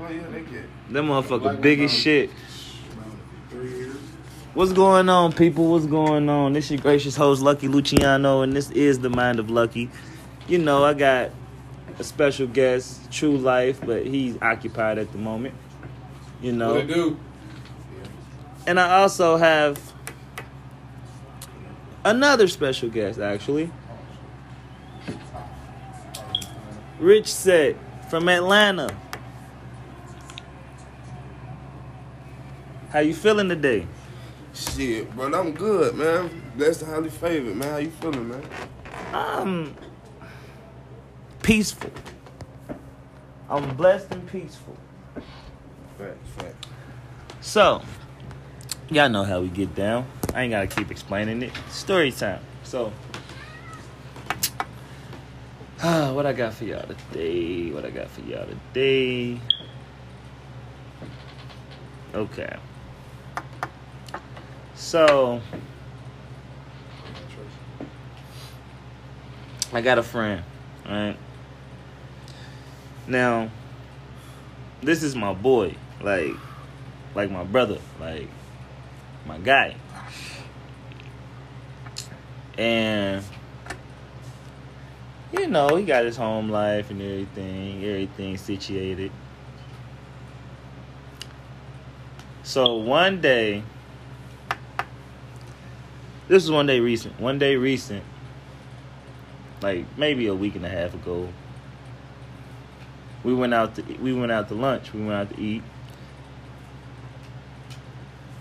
Oh yeah, they get That motherfucker big as shit. around three years. What's going on, people? What's going on? This your gracious host, Lucky Luciano, and this is the Mind of Lucky. You know, I got a special guest, Trulyfe, but he's occupied at the moment. You know, What do? and I also have another special guest, actually. Rich Set from Atlanta. How you feeling today? Shit, bro, I'm good, man. Blessed and highly favored, man. How you feeling, man? I'm peaceful. I'm blessed and peaceful. Facts, facts. So, y'all know how we get down. I ain't gotta keep explaining it. Story time. So, ah, what I got for y'all today? What I got for y'all today? Okay. So, I got a friend, right? Now, this is my boy, like, like my brother, like my guy. And you know, he got his home life and everything, everything situated. So one day, this was one day recent, one day recent, like maybe a week and a half ago. We went out to we went out to lunch. We went out to eat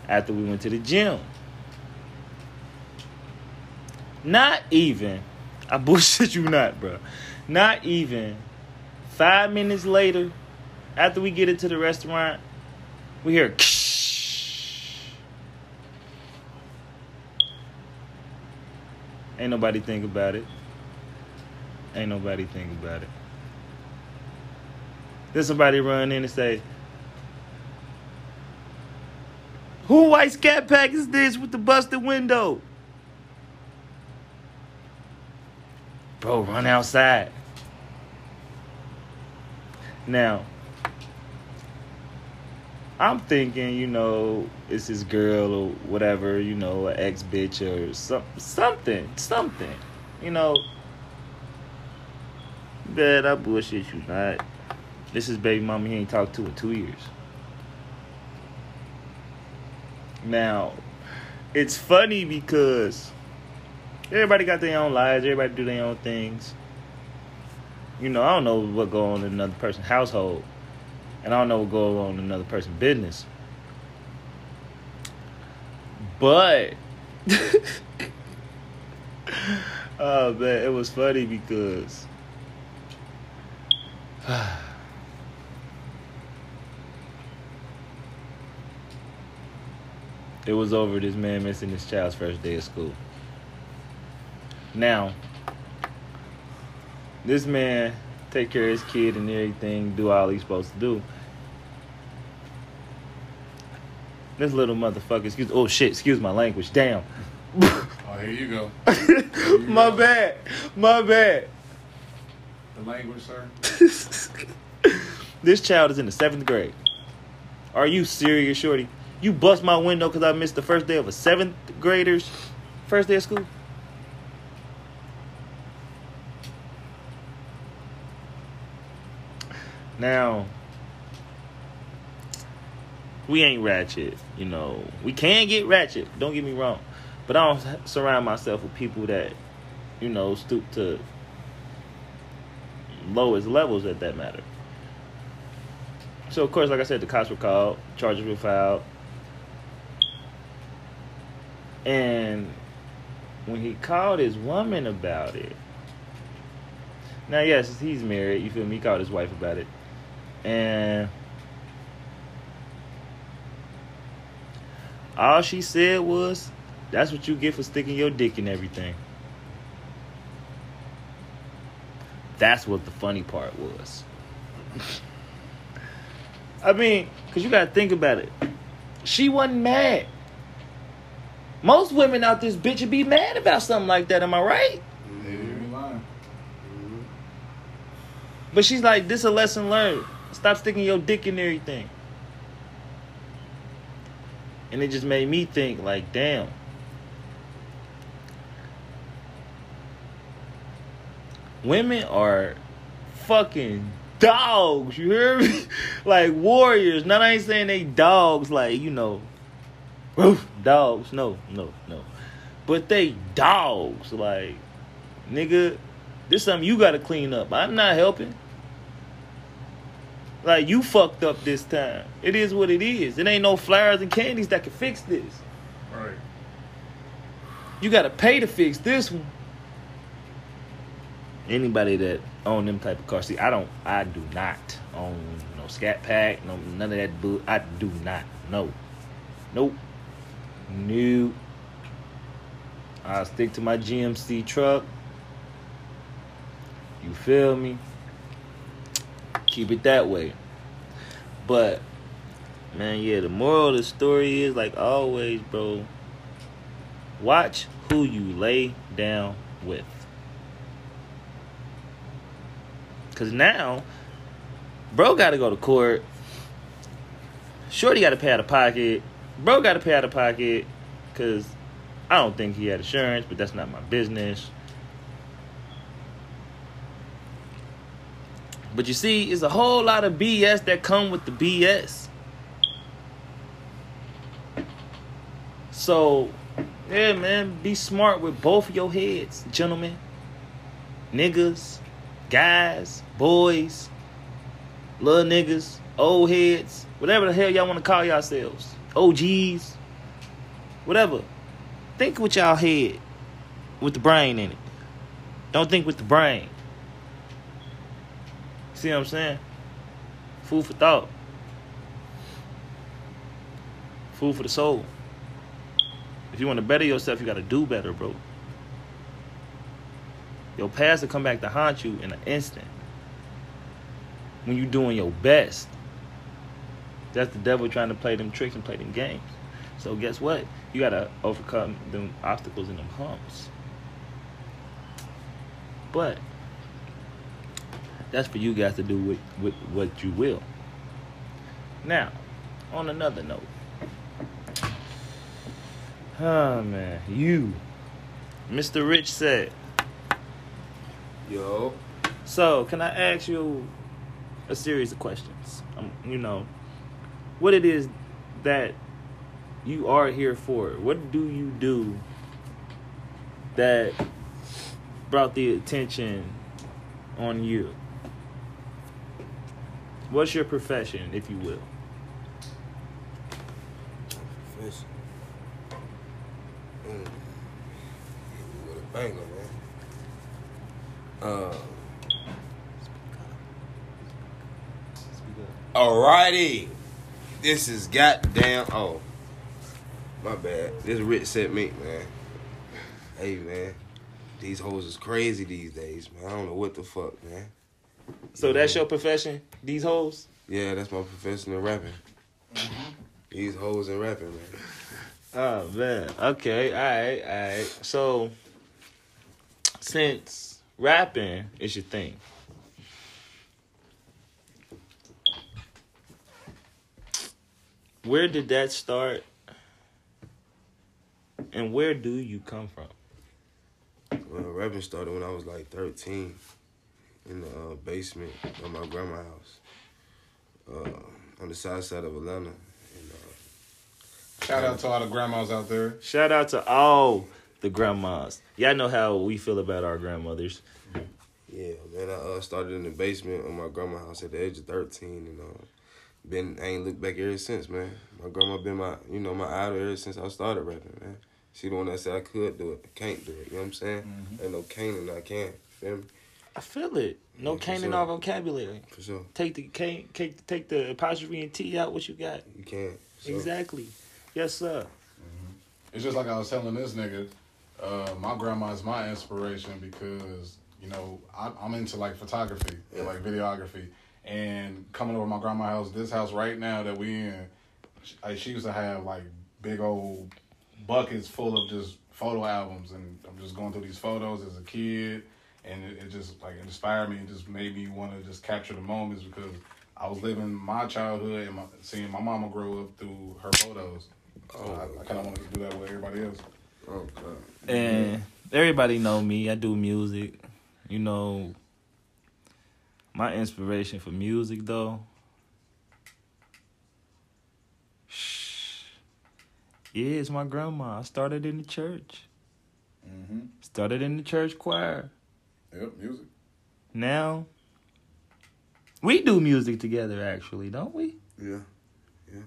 after we went to the gym. Not even, I bullshit you not, bro. Not even five minutes later, after we get into the restaurant, we hear. Ain't nobody think about it. Ain't nobody think about it. Then somebody run in and say, Who white scat pack is this with the busted window? Bro, run outside. Now, I'm thinking, you know, it's his girl or whatever, you know, an ex bitch or some, something, something, you know. Bet I bullshit you not. This is baby mama he ain't talked to in two years. Now, it's funny because everybody got their own lives, everybody do their own things. You know, I don't know what go on in another person's household. And I don't know what go on in another person's business. But Oh man, it was funny because it was over this man missing his child's first day of school. Now, this man take care of his kid and everything, do all he's supposed to do. This little motherfucker, excuse oh shit, excuse my language, damn. Oh, here you go. my bad. My bad. The language, sir. this child is in the seventh grade. Are you serious, Shorty? You bust my window because I missed the first day of a seventh grader's first day of school? Now, we ain't ratchet, you know. We can get ratchet, don't get me wrong. But I don't surround myself with people that, you know, stoop to lowest levels at that matter. So of course, like I said, the cops were called, charges were filed, and when he called his woman about it, now yes, he's married. You feel me? He called his wife about it, and all she said was, "That's what you get for sticking your dick in everything." That's what the funny part was. I mean, because you got to think about it. She wasn't mad. Most women out this bitch would be mad about something like that. Am I right? Yeah, you ain't lying. But she's like, this a lesson learned. Stop sticking your dick in everything. And it just made me think, like, damn. Women are fucking dogs, you hear me? like warriors. Not I ain't saying they dogs, like, you know, dogs. No, no, no. But they dogs. Like, nigga, this something you gotta clean up. I'm not helping. Like you fucked up this time. It is what it is. It ain't no flowers and candies that can fix this. Right. You gotta pay to fix this one. Anybody that own them type of cars, see, I don't, I do not own no Scat Pack, no none of that. Boo. I do not. No, nope, no. I stick to my GMC truck. You feel me? Keep it that way. But man, yeah, the moral of the story is like always, bro. Watch who you lay down with. Cause now, bro gotta go to court. Shorty gotta pay out of pocket. Bro gotta pay out of pocket. Cause I don't think he had insurance, but that's not my business. But you see, it's a whole lot of BS that come with the BS. So, yeah, man, be smart with both of your heads, gentlemen, niggas, guys, boys, little niggas, old heads, whatever the hell y'all want to call yourselves, OGs, whatever. Think with y'all head, with the brain in it. Don't think with the brain. See what I'm saying? Food for thought. Food for the soul. If you want to better yourself, you got to do better, bro. Your past will come back to haunt you in an instant. When you're doing your best. That's the devil trying to play them tricks and play them games. So guess what? You gotta overcome them obstacles and them humps. But that's for you guys to do with, with what you will. Now, on another note. Oh man, you, Mr. Rich Set. Yo. So, can I ask you a series of questions? Um, you know, what it is that you are here for? What do you do that brought the attention on you? What's your profession, if you will? Fish. Mm. With a banger, man. Uh. Alrighty. This is goddamn. Oh. My bad. This Rich set me, man. Hey, man. These hoes is crazy these days, man. I don't know what the fuck, man. So that's your profession? These hoes? Yeah, that's my profession in rapping. Mm-hmm. These hoes and rapping, man. Oh man. Okay. All right. All right. So, since rapping is your thing, where did that start, and where do you come from? Well, rapping started when I was like 13 in the uh, basement of my grandma's house uh, on the south side of Atlanta. And, uh, Shout out to all the grandmas out there. Shout out to all the grandmas. Y'all know how we feel about our grandmothers. yeah, man, I uh, started in the basement of my grandma's house at the age of 13 and uh, been, I ain't looked back ever since, man. My grandma been my, you know, my idol ever since I started rapping, man. She the one that said I could do it, I can't do it, you know what I'm saying? Ain't no caning, I can, feel me? I feel it. No Yeah, for cane in sure. our vocabulary. For sure, Take the cane, take, take the apostrophe and T out. What you got? you can. So, Exactly. Yes, sir. It's just like I was telling this nigga, uh, my grandma is my inspiration because you know I, I'm into like photography and like videography, and coming over to my grandma's house, this house right now that we in, she, like, she used to have like big old buckets full of just photo albums, and I'm just going through these photos as a kid, and it, it just like inspired me and just made me want to just capture the moments because I was living my childhood and my, seeing my mama grow up through her photos. So Oh, I, I kind of want to do that with everybody else. Oh God. And everybody know me. I do music. You know, my inspiration for music though. Shh. Yeah, it's my grandma. I started in the church. Mm-hmm. Started in the church choir. Yep, music. Now we do music together actually, don't we? Yeah. yeah.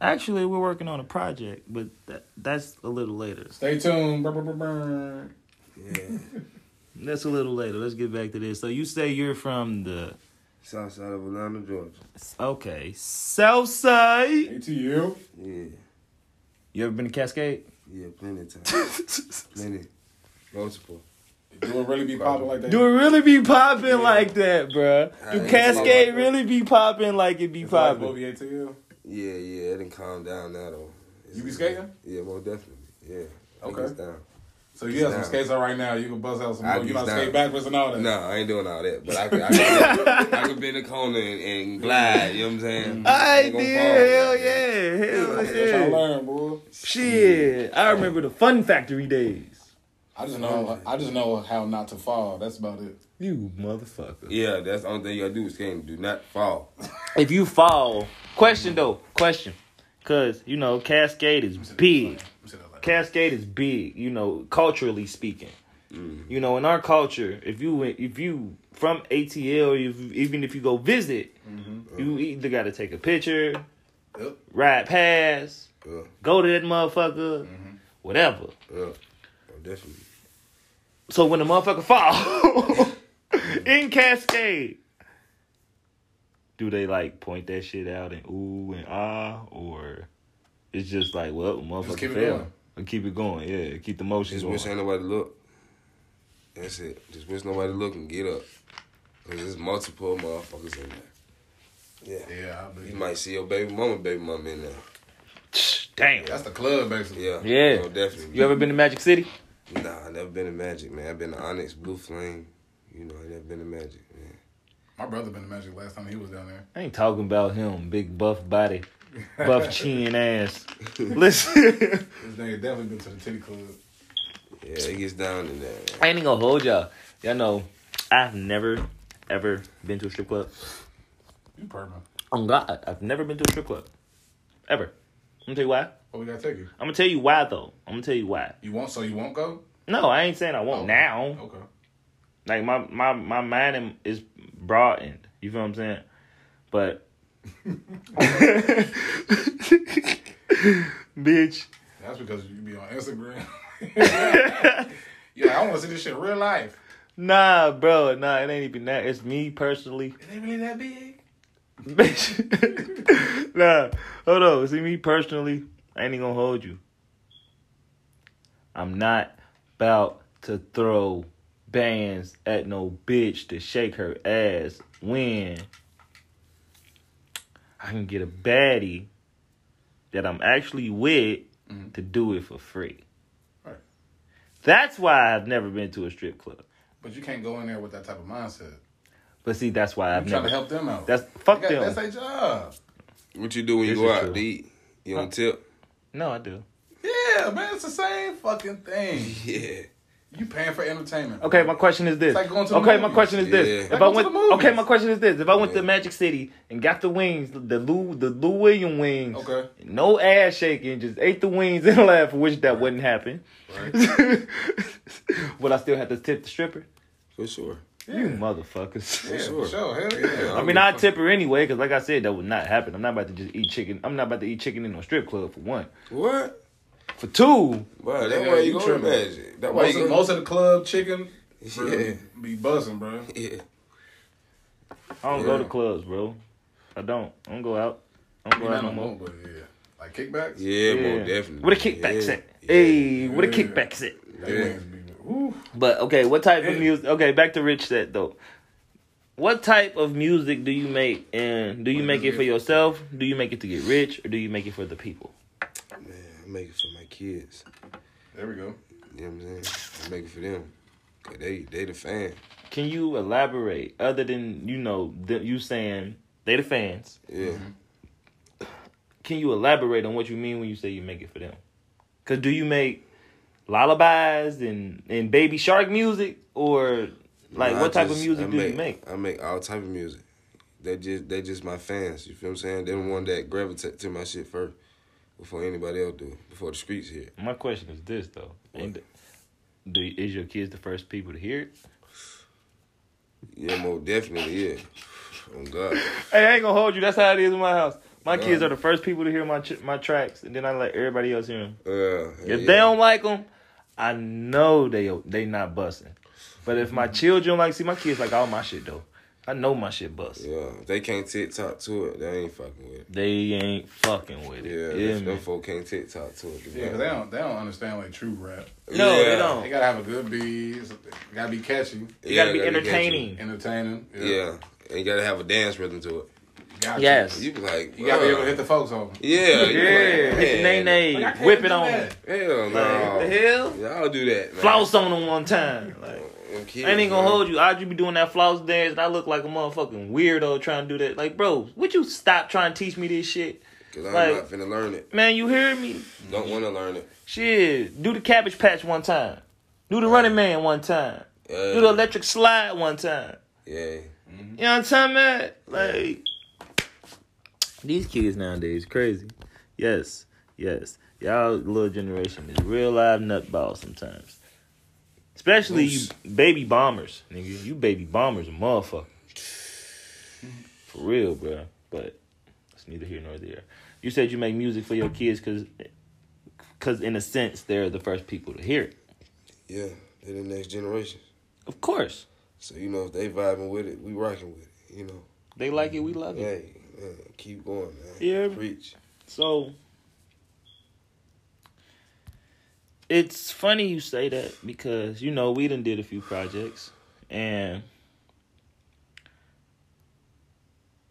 Actually, we're working on a project, but that, that's a little later. Stay tuned. Brr, brr, brr, brr. Yeah. That's a little later. Let's get back to this. So you say you're from the South side of Atlanta, Georgia. okay South Side. ATL. Yeah. You ever been to Cascade? Yeah, plenty of times. plenty. Multiple. Do it really be popping like that? Do it really be popping like that, bruh? I Do Cascade smoke. really be popping like it be It's like popping? movie Yeah, yeah, it didn't calm down now though. You be skating? Yeah, well, definitely. Yeah. Okay. it's down. So you have some Nah. skates on right now. You can bust out some. I You be not skate backwards and all that. No, I ain't doing all that. But I could, I could, I could be in the corner and, and glide. You know what I'm saying? I ain't did. Hell yeah. Hell I'm still trying to yeah. learn, boy. Shit. I remember the Fun Factory days. I just know. I just know how not to fall. That's about it. You motherfucker. Yeah, that's the only thing you gotta do is skating. Do not fall. If you fall, question though, question. Cause, you know, Cascade is big. Let me see that like- Cascade is big, you know, culturally speaking. Mm. You know, in our culture, if you if you from ATL, or if, even if you go visit, you either got to take a picture, Yep. ride past, Yeah, go to that motherfucker, whatever. yeah. Oh, definitely. So when the motherfucker fall in Cascade, do they like point that shit out and ooh and ah, or it's just like well, motherfucker keep it fell. going. And keep it going, yeah. Keep the motion Just going. wish ain't nobody look. That's it. Just wish nobody look and get up. Cause there's multiple motherfuckers in there. Yeah. Yeah, I believe You might see your baby mama, baby mama in there. Damn. That's the club, basically. Yeah. Yeah. Oh, definitely. You ever been to Magic City? Nah, I never been to Magic, man. I've been to Onyx, Blue Flame. You know, I never been to Magic, man. My brother been to Magic last time he was down there. I ain't talking about him, big buff body, buff chin ass. Listen, This nigga definitely been to the titty club. Yeah, it gets down in there. I ain't gonna hold y'all. Y'all know, I've never ever been to a strip club. You permanent. Oh God, I've never been to a strip club, ever. I'm gonna tell you why. What we gotta take you? I'm gonna tell you why though. I'm gonna tell you why. You won't, so you won't go? No, I ain't saying I won't Oh. now. Okay. Like my my my mind am- is broadened. You feel what I'm saying? But bitch, That's because you be on Instagram. yeah, I want to see this shit real life. nah, bro, nah, it ain't even that. It's me personally. Is it really that big? Bitch. nah, hold on. See me personally, I ain't even gonna hold you. I'm not about to throw bands at no bitch to shake her ass when I can get a baddie that I'm actually with Mhm. to do it for free. Right. That's why I've never been to a strip club. But you can't go in there with that type of mindset. But see, that's why I'm I've trying never. to help them out. That's fuck got- them. That's their job. What you do when you go out true. to eat? You Huh? don't tip? No, I do. Yeah, man, it's the same fucking thing. Yeah. You paying for entertainment. Okay, my question is this. Like going to okay, my question is this. Yeah. If Like I went, okay, my question is this. If I went Yeah. to Magic City and got the wings, the Lou, the Lou William wings, Okay. no ass shaking, just ate the wings and laughed, Wish that wouldn't happen. Right. Would I still have to tip the stripper? For sure. You motherfuckers. Yeah, sure. for sure. Hell yeah. I mean, I'd tip her anyway, because like I said, that would not happen. I'm not about to just eat chicken. I'm not about to eat chicken in no strip club for one. What? For two, Wow, that's Yeah, why you you go to tripping. Magic. That's why Most you of, most of the club chicken bro, Yeah. be buzzing, bro. Yeah. I don't go to clubs, bro. I don't. I don't go out. I don't You go out no no more. more, but yeah. Like kickbacks? Yeah, Yeah. more definitely. Where a kickback yeah. at? Hey, where the Yeah. kickbacks at? They Yeah. wings be, woo. But okay, what type of music? Okay, back to Rich set though. What type of music do you make, and do you What make it for yourself? Do you make it to get rich, or do you make it for the people? Man, I make it for my kids. There we go. You know what I'm saying? I make it for them. 'Cause they they the fan. Can you elaborate, other than you know th- you saying They the fans. Yeah. Mm-hmm. Can you elaborate on what you mean when you say you make it for them? Cause do you make lullabies and and baby shark music or like No, what type of music I do you make? I make all type of music. They just they just my fans. You feel what I'm saying? They the one that gravitate to my shit first before anybody else do. Before the streets hit. My question is this though: do is your kids the first people to hear it? Yeah, more definitely. Yeah. Oh God. Hey, I ain't gonna hold you. That's how it is in my house. My kids are the first people to hear my ch- my tracks, and then I let everybody else hear them. Yeah. Uh, if yeah. they don't like them, I know they they not busting. But if my children like, see my kids like all my shit though. I know my shit bust. Yeah, they can't TikTok to it, they ain't fucking with it. They ain't fucking with it. yeah Yeah, them man. folk can't TikTok to it. Yeah, 'cause they don't they don't understand like true rap. No, they don't. They gotta have a good beat. Gotta be catchy, You Yeah, gotta be gotta catchy. entertaining. entertaining. Yeah, and you gotta have a dance rhythm to it. Gotcha. Yes. You be like, You gotta be able to hit the folks over. Yeah, Yeah, hit the like, nay man, nay, Like, I can't whip it on that. them. Hell no. Like, the hell? Y'all do that, man. Flouse on them one time. Like, Them kids, I ain't gonna man. hold you. I'd you be doing that flouse dance, and I look like a motherfucking weirdo trying to do that. Like, bro, would you stop trying to teach me this shit? Cause I'm like- not finna learn it. Man, you hear me? Don't wanna learn it. Shit, do the cabbage patch one time. Do the running man one time. Yeah. Do the electric slide one time. Yeah. You know what I'm talking about? Like these kids nowadays crazy. Yes, yes. Y'all little generation is real live nutball sometimes. Especially you baby bombers, nigga. You baby bombers motherfucker. For real, bro. But it's neither here nor there. You said you make music for your kids because, cause in a sense, they're the first people to hear it. Yeah. They're the next generation. Of course. So you know if they vibing with it, we rocking with it. You know. They like it, we love it. Hey, man, keep going, man. Yeah. Preach. So it's funny you say that because you know we done did a few projects and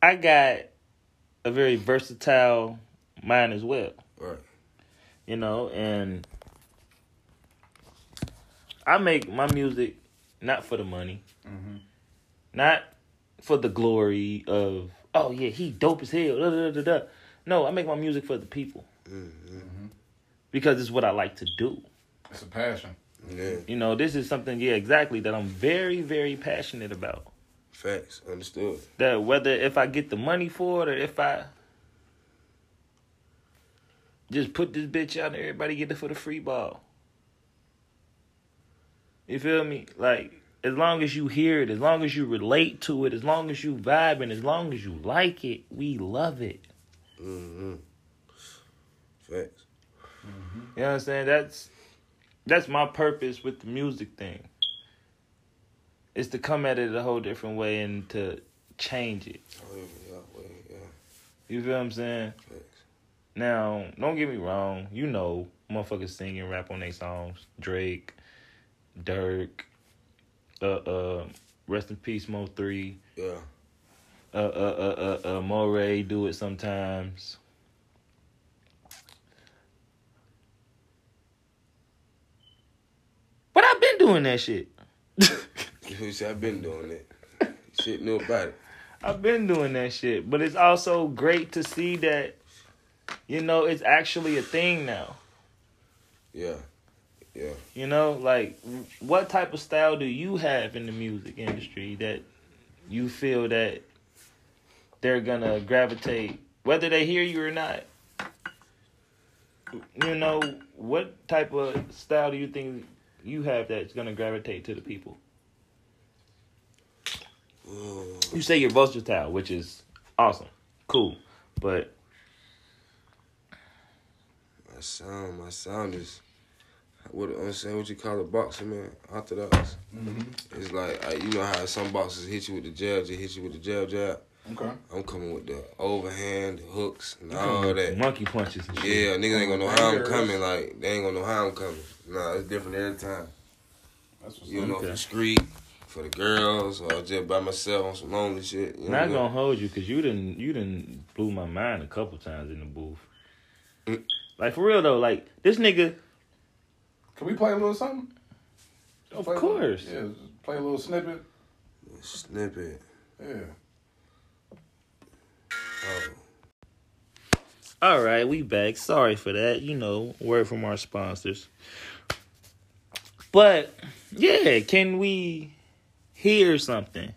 I got a very versatile mind as well. Right. You know, and I make my music not for the money. Mm-hmm. Not for the glory of oh yeah, he dope as hell. Da, da, da, da. No, I make my music for the people. Mm-hmm. Because it's what I like to do. It's a passion. Yeah. You know, this is something, yeah, exactly, that I'm very, very passionate about. Facts. Understood. That whether if I get the money for it or if I just put this bitch out and everybody get it for the free ball. You feel me? Like, as long as you hear it, as long as you relate to it, as long as you vibe and as long as you like it, we love it. Mm-hmm. Facts. You know what I'm saying? That's that's my purpose with the music thing. Is to come at it a whole different way and to change it. Yeah, yeah, well, yeah. You feel what I'm saying? Facts. Now, don't get me wrong. You know, motherfuckers singing rap on their songs. Drake, Durk, uh, uh, rest in peace, Mo3. Yeah. Uh, uh, uh, uh, uh, Moray do it sometimes. But I've been doing that shit. You see, I've been doing it. Shit knew about it. I've been doing that shit. But it's also great to see that, you know, it's actually a thing now. Yeah. Yeah. You know, like what type of style do you have in the music industry that you feel that they're gonna gravitate, whether they hear you or not? You know, what type of style do you think you have that's gonna gravitate to the people? Ooh. You say you're versatile, which is awesome, cool, but My sound, my sound is what I'm saying. What you call a boxer, man? Orthodox. Mm-hmm. It's like uh, you know how some boxers hit you with the jab, just hit you with the jab, jab. Okay. I'm coming with the overhand, the hooks, and all that. monkey punches and shit. Yeah, niggas ain't gonna know how I'm coming. Like they ain't gonna know how I'm coming. Nah, it's different every time. That's what's You know, Okay. for the street, for the girls, or just by myself on some lonely shit. You Not what I mean? gonna hold you because you didn't you didn't blew my mind a couple times in the booth. Mm. Like for real though, like this nigga, Can we play a little something? of Play a little- course. yeah, play a little snippet. Snippet. Yeah. Oh, All right, we back. Sorry for that. You know, word from our sponsors. But yeah, can we hear something?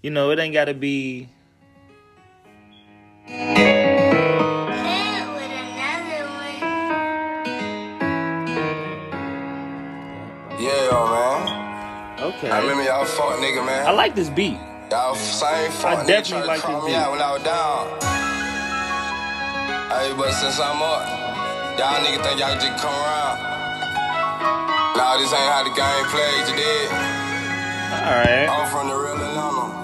You know, it ain't got to be. Okay. I remember y'all fuck nigga, man. I like this beat. Y'all same fuck I definitely like this me beat. out when I was down. Hey, but since I'm up, y'all niggas think y'all just come around. Nah, this ain't how the game plays, you did. All right. I'm from the real Atlanta.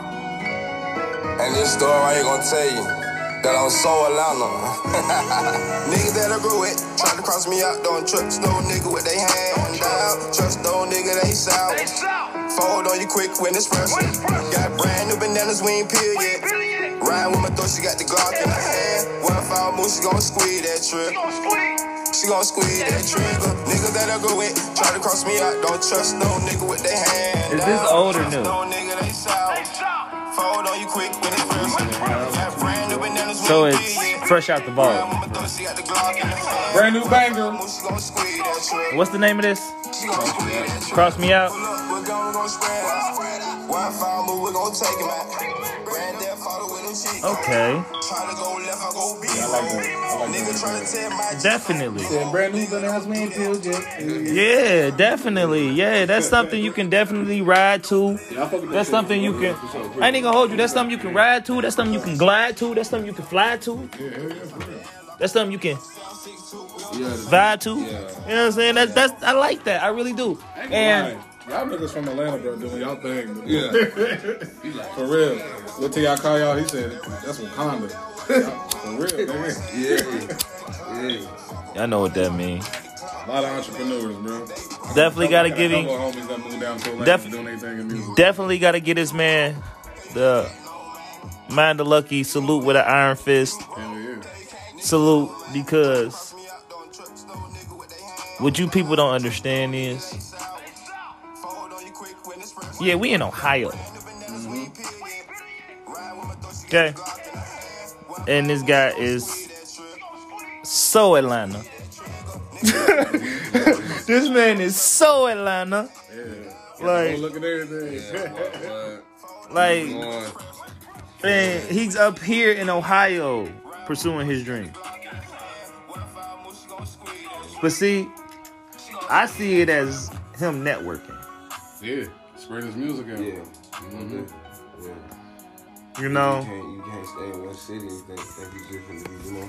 And this story I ain't gonna tell you that I'm so Atlanta. Niggas that I grew with try to cross me out, don't trust no nigga with they hand out. Trust no nigga, they sour. Fold on you quick when it's fresh. Got brand new bananas, we ain't peel yet. Ride with my throat, she got the Glock in her hand. One foul move, she gon' squeeze that trip. She gon' squeeze that trigger. Niggas that I go with try to cross me out, don't trust no nigga with they hand Is this out. old or new? No nigga, they sour. Fold on you quick when it's fresh. So it's fresh out the vault. Ride with my throat, the Glock in her hand. Brand new banger. She gon' squeeze that trip. What's the name of this? She gon' squeeze that trip. Cross me out. Okay. Definitely. Yeah, definitely. Yeah, that's something you can definitely ride to. That's something you can. I ain't gonna hold you. That's something you can ride to. That's something you can glide to. That's something you can fly to. That's something you can vibe to. You know what I'm saying? That's that's I like that. I really do. And y'all niggas from Atlanta, bro, doing y'all thing. bro. yeah. For real. What till y'all call y'all? He said that's Wakanda. Y'all- For real, nigga. yeah. I know what that means. A lot of entrepreneurs, bro. Definitely gotta give Couple him. of homies that moved down to Atlanta Def- doing anything in music. Definitely gotta get his man the mind the lucky salute with an iron fist Hell yeah. salute because what you people don't understand is yeah we in ohio. Okay. And this guy is so atlanta. This man is so atlanta. Yeah. Like- look at everything. like Going, man he's up here in ohio pursuing his dream. But see i see it as him networking. Yeah. Spread his music out. yeah. Mhm. Yeah. you You know can't, you can't stay in one city and think, think you just gonna be, you know,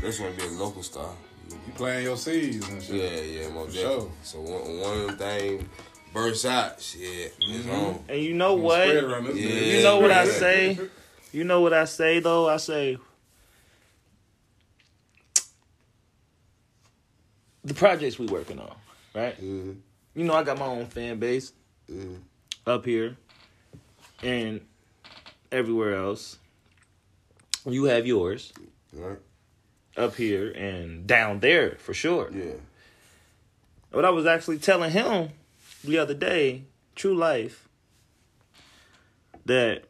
that's gonna be a local star. You playing your seeds and shit. Yeah, yeah, most definitely. sure. So one, one of them bursts out, shit, it's on. and you know Spread what Yeah. You know what I say? You know what I say though? I say the projects we working on, right? Mm-hmm. You know I got my own fan base Mm-hmm. Up here and everywhere else. You have yours Right? up here and down there for sure. Yeah. What I was actually telling him the other day, Trulyfe, that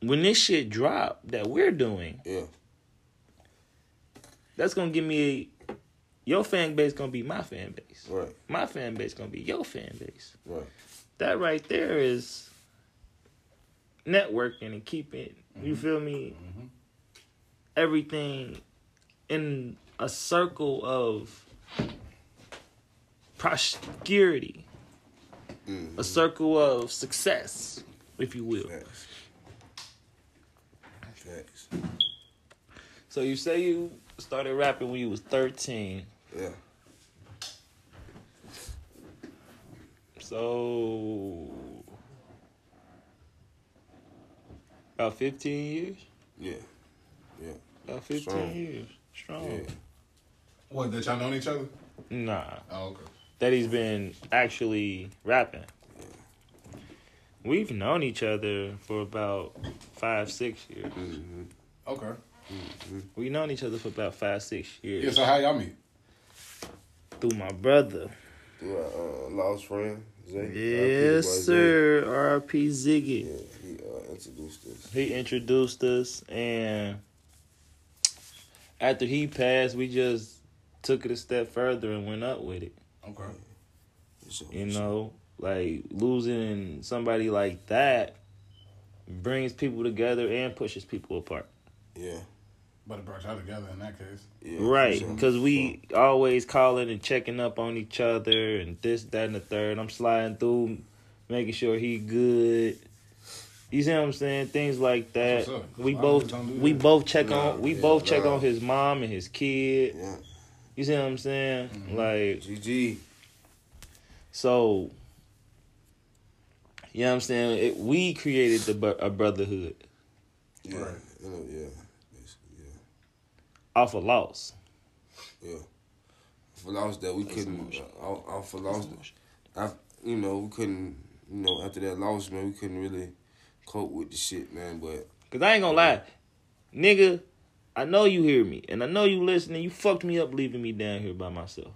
when this shit drop that we're doing, Yeah. that's gonna give me your fan base gonna be my fan base. Right. My fan base gonna be your fan base. Right. That right there is networking and keeping you feel me? Everything in a circle of prosperity. Mm-hmm. A circle of success, if you will. Facts. So you say you started rapping when you was 13. Yeah. So about 15 years? Yeah. Yeah. About 15 Strong. years. Strong. Yeah. What, that y'all known each other? Nah. Oh, okay. That he's been actually rapping. We've known each other for about five, six years. Mm-hmm. Okay. We've known each other for about five, six years. Yeah, so how y'all meet? Through my brother. Through a uh, lost friend. Zay, Yes, RP boy Zay. sir. R.P. Ziggy. Yeah, he uh, introduced us. He introduced us, and after he passed, we just took it a step further and went up with it. Okay. So, You know, like losing somebody like that brings people together and pushes people apart. Yeah. But it brought y'all together in that case. yeah Right, for sure. because we always calling and checking up on each other and this, that, and the third. I'm sliding through, making sure he good. You see what I'm saying? Things like that. That's what's up. We A lot of both don't we that. both check Nah, on we yeah, both check nah. on his mom and his kid. Yeah. You see what I'm saying? Mm-hmm. Like GG. so. You know what I'm saying? It, we created the a brotherhood Yeah. Right. Yeah. Basically, off a loss. Yeah. For loss that we couldn't, uh, out- out for loss, I, you know, we couldn't, you know, after that loss, man, we couldn't really cope with the shit, man. But Cause I ain't gonna lie, nigga. I know you hear me, and I know you listening. You fucked me up leaving me down here by myself.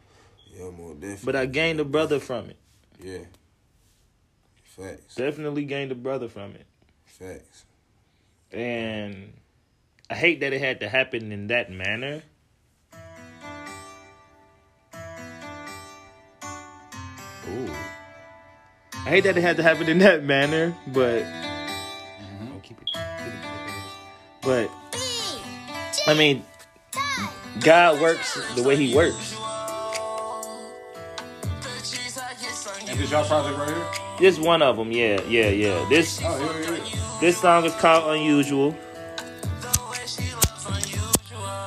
yeah, more definitely. But I gained a brother from it. Yeah. Facts. Definitely gained a brother from it. Facts. And I hate that it had to happen in that manner. Ooh. I hate that it had to happen in that manner, but Oh, keep it- keep it- but I mean, God works the way He works. And this y'all project right here? This one of them, yeah, yeah, yeah. This Oh, yeah, yeah, yeah. this song is called Unusual.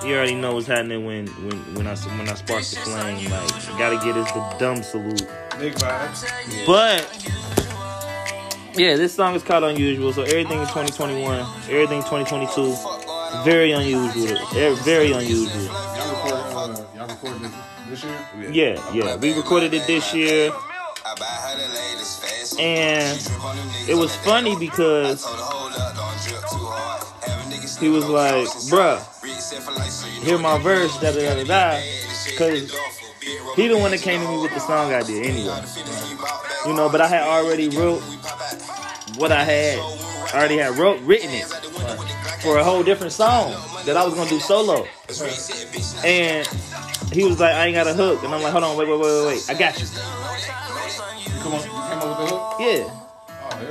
You already know what's happening when when when I when I spark the flame. Like, gotta get us the dumb salute. Big vibes. But yeah, this song is called Unusual. So everything in 2021, everything 2022, very unusual. eh, Very unusual. Y'all recorded, uh, y'all recorded this, this year? Yeah, yeah. We recorded it this year, I buy her the latest fashion. and She drip on them niggas it was funny because Told her, hold up, don't drip too hard. Have a nigga he was like, bruh, Read set for life, so you hear my verse, da da da da da. Cause get duffel. He the one that came to me with the song idea anyway. he bought back. You know, but I had already wrote what I had. I already had wrote written it for a whole different song that I was gonna do solo. And he was like, I ain't got a hook, and I'm like, hold on, wait, wait, wait, wait, wait, I got you. Come up, you came up with the hook? Yeah, Oh,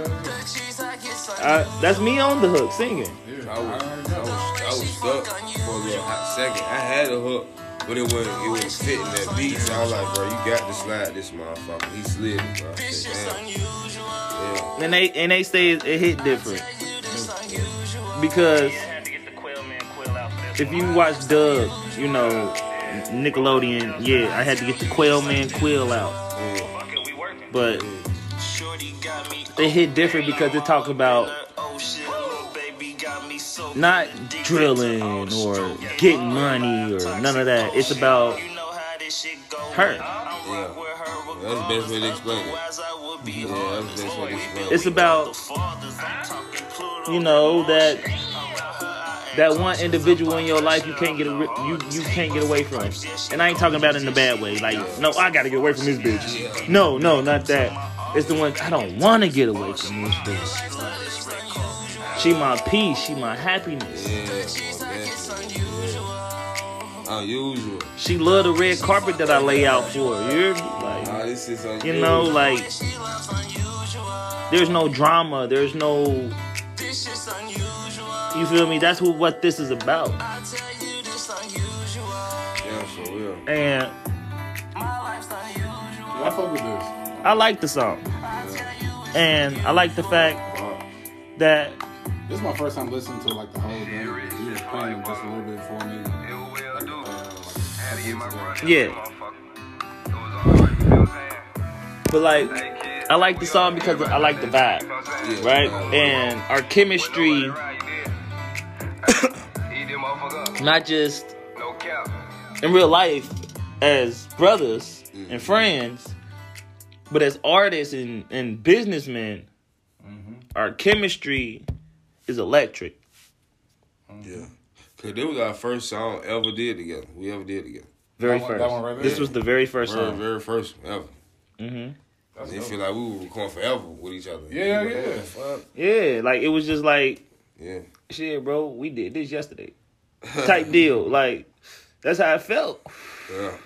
yeah. uh, that's me on the hook singing. Yeah, I was, I was, I was stuck for a little hot second. I had a hook, but it wasn't, it wasn't fitting that beat. So I was like, bro, you got to slide this motherfucker. He slid it, bro. I said. Yeah. And they and they say it, it hit different because if you watch Doug, you know Nickelodeon, yeah, I had to get the Quail Man Quill out, but they hit different because it talk about not drilling or getting money or none of that. It's about her. Yeah. That's the best way to explain it. Yeah, that's the best way to explain it. It's about you know that that one individual in your life you can't get a, you you can't get away from. And I ain't talking about it in a bad way. Like no, I gotta get away from this bitch. No, no, not that. It's the one I don't want to get away from this bitch. She my peace. She my happiness. Yeah. Yeah. Unusual. She love the red carpet that I lay out for. her. You? Like Nah, this is unusual. you know, like there's no drama. There's no. You feel me? That's what what this is about. Yeah, for real. And Yeah, I fuck with this. I like the song. And I like the fact that This is my first time listening to like the whole thing. You was playing just a little bit for me. Like, uh, like, a couple weeks ago. yeah. But like I like the song because I like the vibe, Yeah. right? And our chemistry not just in real life as brothers and friends, but as artists and, and businessmen, our chemistry is electric. Yeah. Cause that was our first song ever did together. We ever did together. Very That one- first. that one right there? this was the very first Very, song. very first ever. Mm-hmm. That's That's And it dope. feel like we were recording forever with each other. Yeah, Like, yeah. Fuck? Yeah, like it was just like Yeah. shit, bro. We did this yesterday, type deal. Like that's how it felt. Yeah.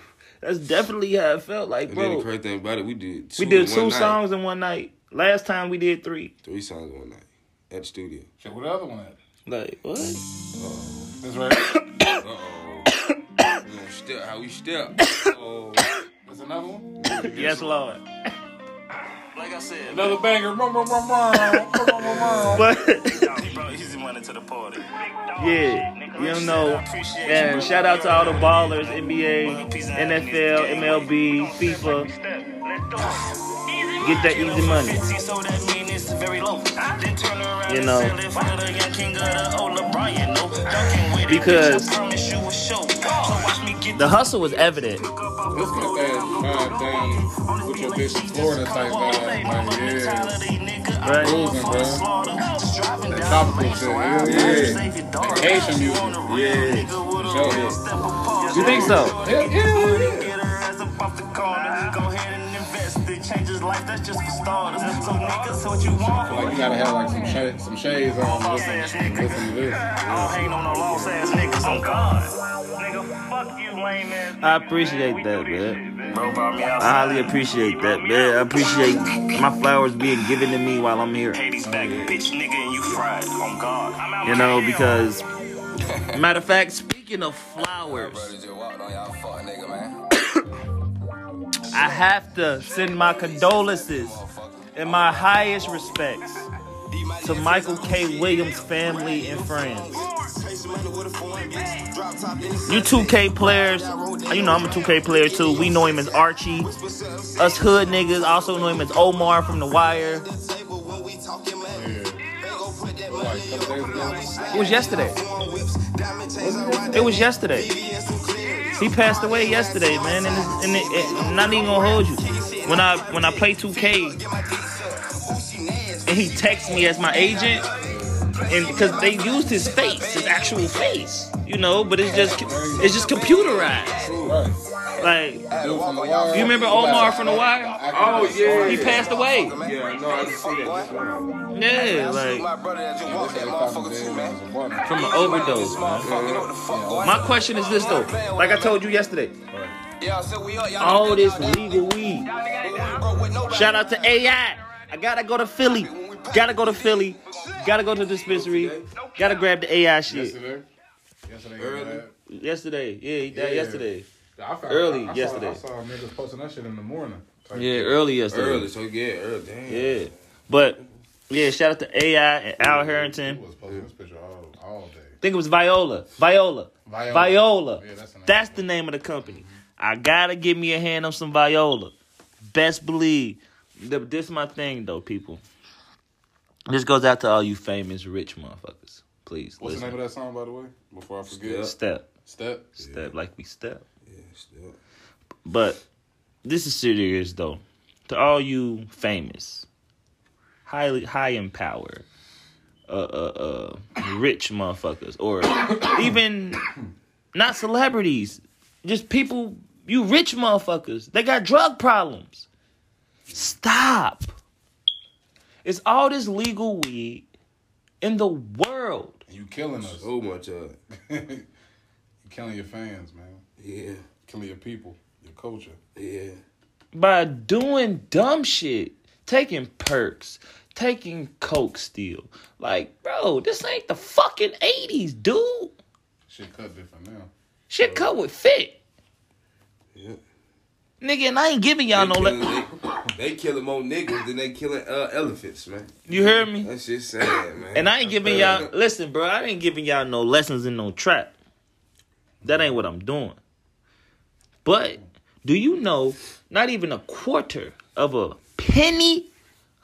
That's definitely how it felt. Like, And then the bro, crazy thing about it, we did two we did in two one night. songs in one night. Last time we did three. Three songs in one night at the studio. Shit, where the other one at? Like what? This right? Uh oh. we gonna step how we step. Oh. There's another one? Yes, Lord. Like I said, Another banger. Rum, rum, rum, rum, rum, rum, rum, rum. But easy money to the party. yeah, you know. And shout out to all the ballers, NBA, NFL, MLB, FIFA. Get that easy money. So that mean it's very low. Then turn around You know. sell it for the young king of the old LeBron. No joking with it, Because- bitch, I promise you a show. So watch me get The hustle was evident. This got that thing with your bitch Florida type vibe. Like, yeah. Right. Cruising, bro. That topical shit. Yeah, yeah. That Haitian music. Yeah. Show You think so? Yeah, yeah, yeah. Get her ass up off the corner. Go ahead and invest. It changes life. That's just for starters. So niggas, what you want? Like you gotta have like some shade, some shades on. to Listen, listen to this. I don't hate on no lost ass niggas. I'm God. Nigga, fuck you, lame ass. I appreciate that, man. Bro brought me out. I highly appreciate that, man. I appreciate my flowers being given to me while I'm here. Hades back, bitch, nigga, and you fried. On God. I'm out You my know, because matter of fact, speaking of flowers, I have to send my condolences and my highest respects to Michael K. Williams' family and friends. You 2K players, you know I'm a 2K player too. We know him as Archie. Us hood niggas also know him as Omar from The Wire. It was yesterday. It was yesterday. He passed away yesterday, man, and, it's, and it, it, not even gonna hold you. When I when I play 2K, and he texts me as my agent, and because they used his face, his actual face, you know, but it's just it's just computerized. Right. Like Dude from the wire. you remember Omar from The Wire? Oh yeah. He passed away. Yeah, no, I just see that. Yeah, like My brother that just walked that motherfucker too, man. from an overdose, man. Motherfucker, you know what the fuck going My question is this though, like I told you yesterday. Yeah, so we up, y'all. this legal weed. Shout out to AI. I gotta go to Philly. Gotta go to Philly. Gotta go to the dispensary. Gotta grab the AI shit. Yesterday. Yesterday. Yeah. Yesterday, yeah, he died Yeah. yesterday. I found, Early I, I yesterday. Saw, I saw niggas posting that shit in the morning. Type Yeah, shit. early yesterday. Early, so yeah, early. Damn. Yeah, but yeah, shout out to AI and Al He Harrington. was posting this picture all, all day. I think it was Viola. Viola. Viola. Viola. Yeah, that's the name. That's the name of the company. I gotta give me a hand on some Viola. Best believe. Th- This my thing though, people. This goes out to all you famous rich motherfuckers. Please What's the name of that song, by the way? Before I forget. Step, Step. step, like we step. Yeah, still. But this is serious though. To all you famous, highly high in power, uh, uh, uh, rich motherfuckers, or even not celebrities, just people. You rich motherfuckers. They got drug problems. Stop. It's all this legal weed in the world. You killing us. So much of it. you killing your fans, man. Yeah, Killing your people, your culture. yeah. by doing dumb shit, taking perks, taking coke still. Like, bro, this ain't the fucking 80s, dude. Shit cut different now. Shit cut with fit. Yeah. Nigga, and I ain't giving y'all They no killing, le- they, they killing more niggas than they killing uh, elephants, man. You hear me? That's just sad, man. And I ain't giving y'all listen, bro, I ain't giving y'all no lessons in no trap. That ain't what I'm doing. But do you know not even a quarter of a penny,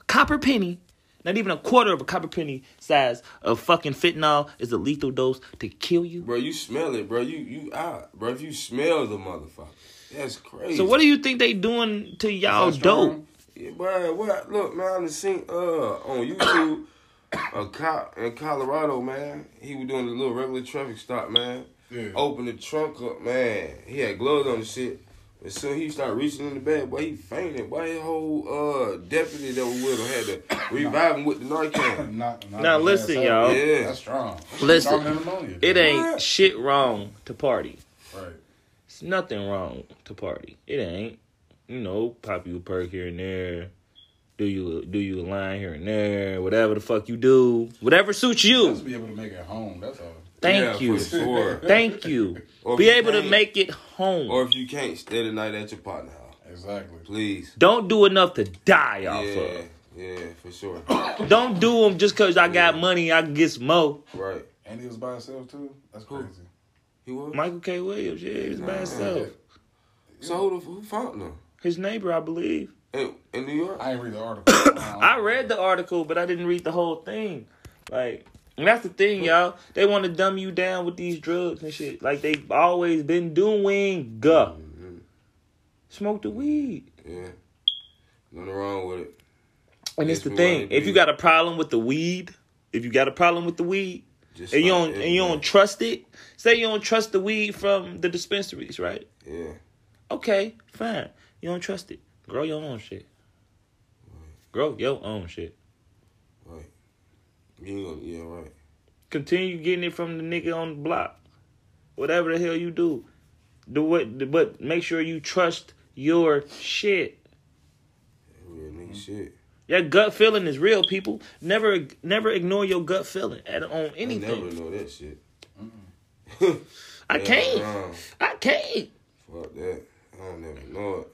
copper penny, not even a quarter of a copper penny size of fucking fentanyl is a lethal dose to kill you? Bro, you smell it, bro. You you out, bro. If you smell the motherfucker, that's crazy. So what do you think they doing to y'all Is that strong? dope? Yeah, bro, what? Look, man, I done seen uh on YouTube a cop in Colorado, man. He was doing a little regular traffic stop, man. Yeah. Open the trunk up, man. He had gloves on the shit. As soon as he started reaching in the bag, boy, he fainted. Boy, his whole uh, deputy that was with him had to revive him with the Narcan. Not, not Now the listen, y'all. Yeah. That's strong. That's Listen, pneumonia, It dude. ain't shit wrong to party. Right. It's nothing wrong to party. It ain't. You know, pop you a perk here and there. Do you do you a line here and there? Whatever the fuck you do, whatever suits you. Just be able to make it home. That's all. Thank Yeah, you. For sure. Thank you. Or Be you able to make it home. Or if you can't, stay the night at your partner house. Exactly. Please. Don't do enough to die off Yeah, yeah, for sure. Don't do them just because I got money. I can get some more. right. And he was by himself too. That's Who? crazy. He was. Michael K. Williams, yeah, he was by Nah. himself. So who, the, who found him? His neighbor, I believe. In, in New York? I ain't read the article. I read the article, but I didn't read the whole thing. Like, and that's the thing, y'all. They want to dumb you down with these drugs and shit. Like they've always been doing. Go. Mhm. Smoke the weed. Yeah. Nothing wrong with it. And it's Yes, the thing. If you got a problem with the weed, if you got a problem with the weed, Just and you don't and you don't trust it, say you don't trust the weed from the dispensaries, right? Yeah. Okay, fine. You don't trust it. Grow your own shit. Grow your own shit. You yeah, right. Continue getting it from the nigga on the block. Whatever the hell you do. Do what but make sure you trust your shit. Real nigga shit. Your gut feeling is real, people. Never never ignore your gut feeling at on I never anything. know that shit. I Yeah, can't. nah. I can't. Fuck that. I don't never know it.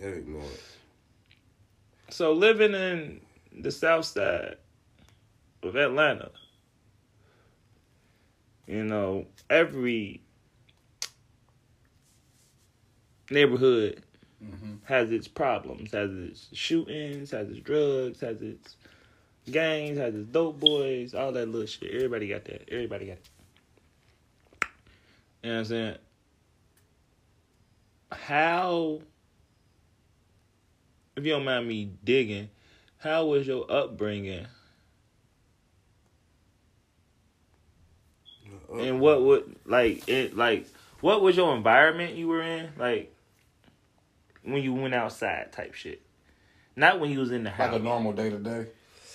Never ignore it. So living in the south side of Atlanta, you know, every neighborhood Mhm. has its problems, has its shootings, has its drugs, has its gangs, has its dope boys, all that little shit. Everybody got that. Everybody got it. You know what I'm saying? How, if you don't mind me digging, how was your upbringing? Uh, and what would like it like what was your environment you were in? Like when you went outside type shit. Not when you was in the house. Like a normal day to day.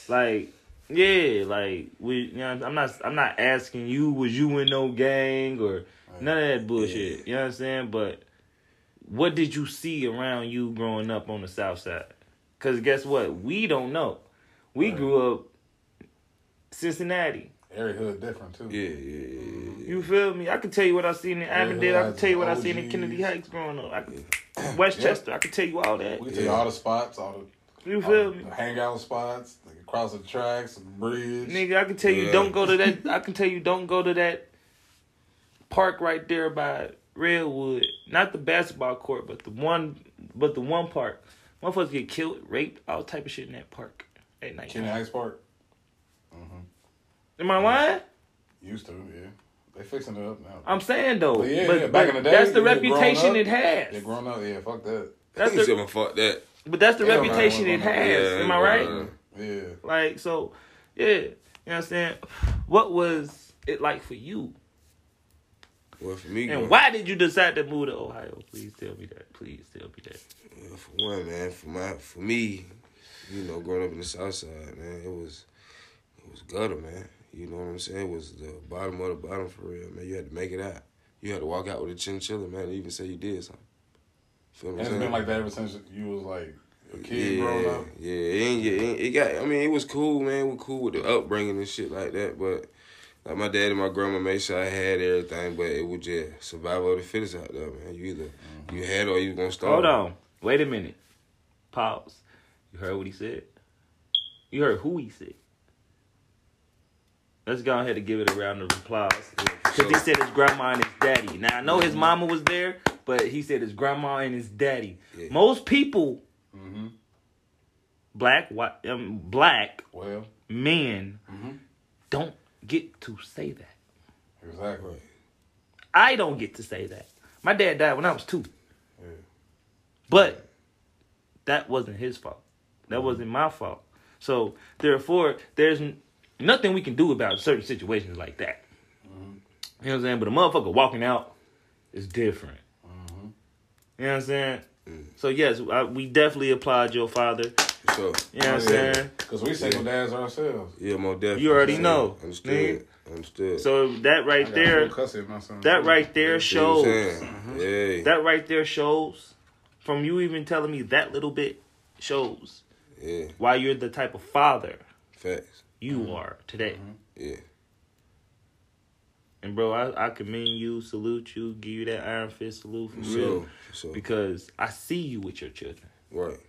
Like, yeah, like we you know I'm not I'm not asking you was you in no gang or none of that bullshit. You know what I'm saying? But what did you see around you growing up on the south side? Cause guess what? We don't know. We Right. grew up Cincinnati. Every hood different too. Yeah, yeah, yeah, yeah. You feel me? I can tell you what I seen in Avondale. I can tell you what I seen in Kennedy Heights growing up. I can, Westchester. I can tell you all that. We can tell you all the spots, all the, You all feel the me? hangout spots, like across the tracks, the bridge. Nigga, I can tell you Yeah. don't go to that. I can tell you don't go to that park right there by Redwood. Not the basketball court, but the one, but the one park. Motherfuckers get killed, raped, all type of shit in that park at night. Kenny Heights Park. Mm-hmm. Am I lying? Used to, yeah. They fixing it up now. I'm saying though, But yeah, but, yeah, back but in the day, that's the reputation up, it has. Yeah, growing up, yeah, fuck that. That's the, said, fuck that. but that's the Yeah, reputation it has. Yeah, Am I right? Yeah. Like so, yeah. You know what I'm saying? What was it like for you? Well, for me, And growing- why did you decide to move to Ohio? Please tell me that. Please tell me that. Well, for one, man, for my for me, you know, growing up in the South Side, man, it was it was gutter, man. You know what I'm saying? It was the bottom of the bottom for real, man. You had to make it out. You had to walk out with a chinchilla, man, and even say you did something. Feel And what it's I'm been like that ever since you was like a kid yeah, growing up. Yeah, it, yeah, it, it got. I mean, it was cool, man. It was cool with the upbringing and shit like that. But like my dad and my grandma made sure I had everything, but it was just survival of the fittest out there, man. You either you had or you was gonna starve. Hold on. Wait a minute. Pause. You heard what he said? You heard who he said? Let's go ahead and give it a round of applause. Because he said his grandma and his daddy. Now, I know his mama was there, but he said his grandma and his daddy. Yeah. Most people, Mm-hmm. black, white, um, black Well, men, Mhm. don't get to say that. exactly. I don't get to say that. My dad died when I was two. Yeah. But that wasn't his fault. That wasn't my fault. So therefore, there's nothing we can do about certain situations like that. Mm-hmm. You know what I'm saying? But a motherfucker walking out is different. Mm-hmm. You know what I'm saying? Mm. So yes, I, we definitely applaud your father. For sure. You know what I'm saying? Because we single dads ourselves. Yeah, more definitely. You already Yeah, know, Understood. Understood. So that right there, full my son. that right there See what I'm shows. Mm-hmm. Yeah. That right there shows. From you even telling me that little bit shows yeah. why you're the type of father Facts. you mm-hmm. are today. Mm-hmm. Yeah. And bro, I, I commend you, salute you, give you that iron fist salute for For real. sure. For sure. Because I see you with your children. Right.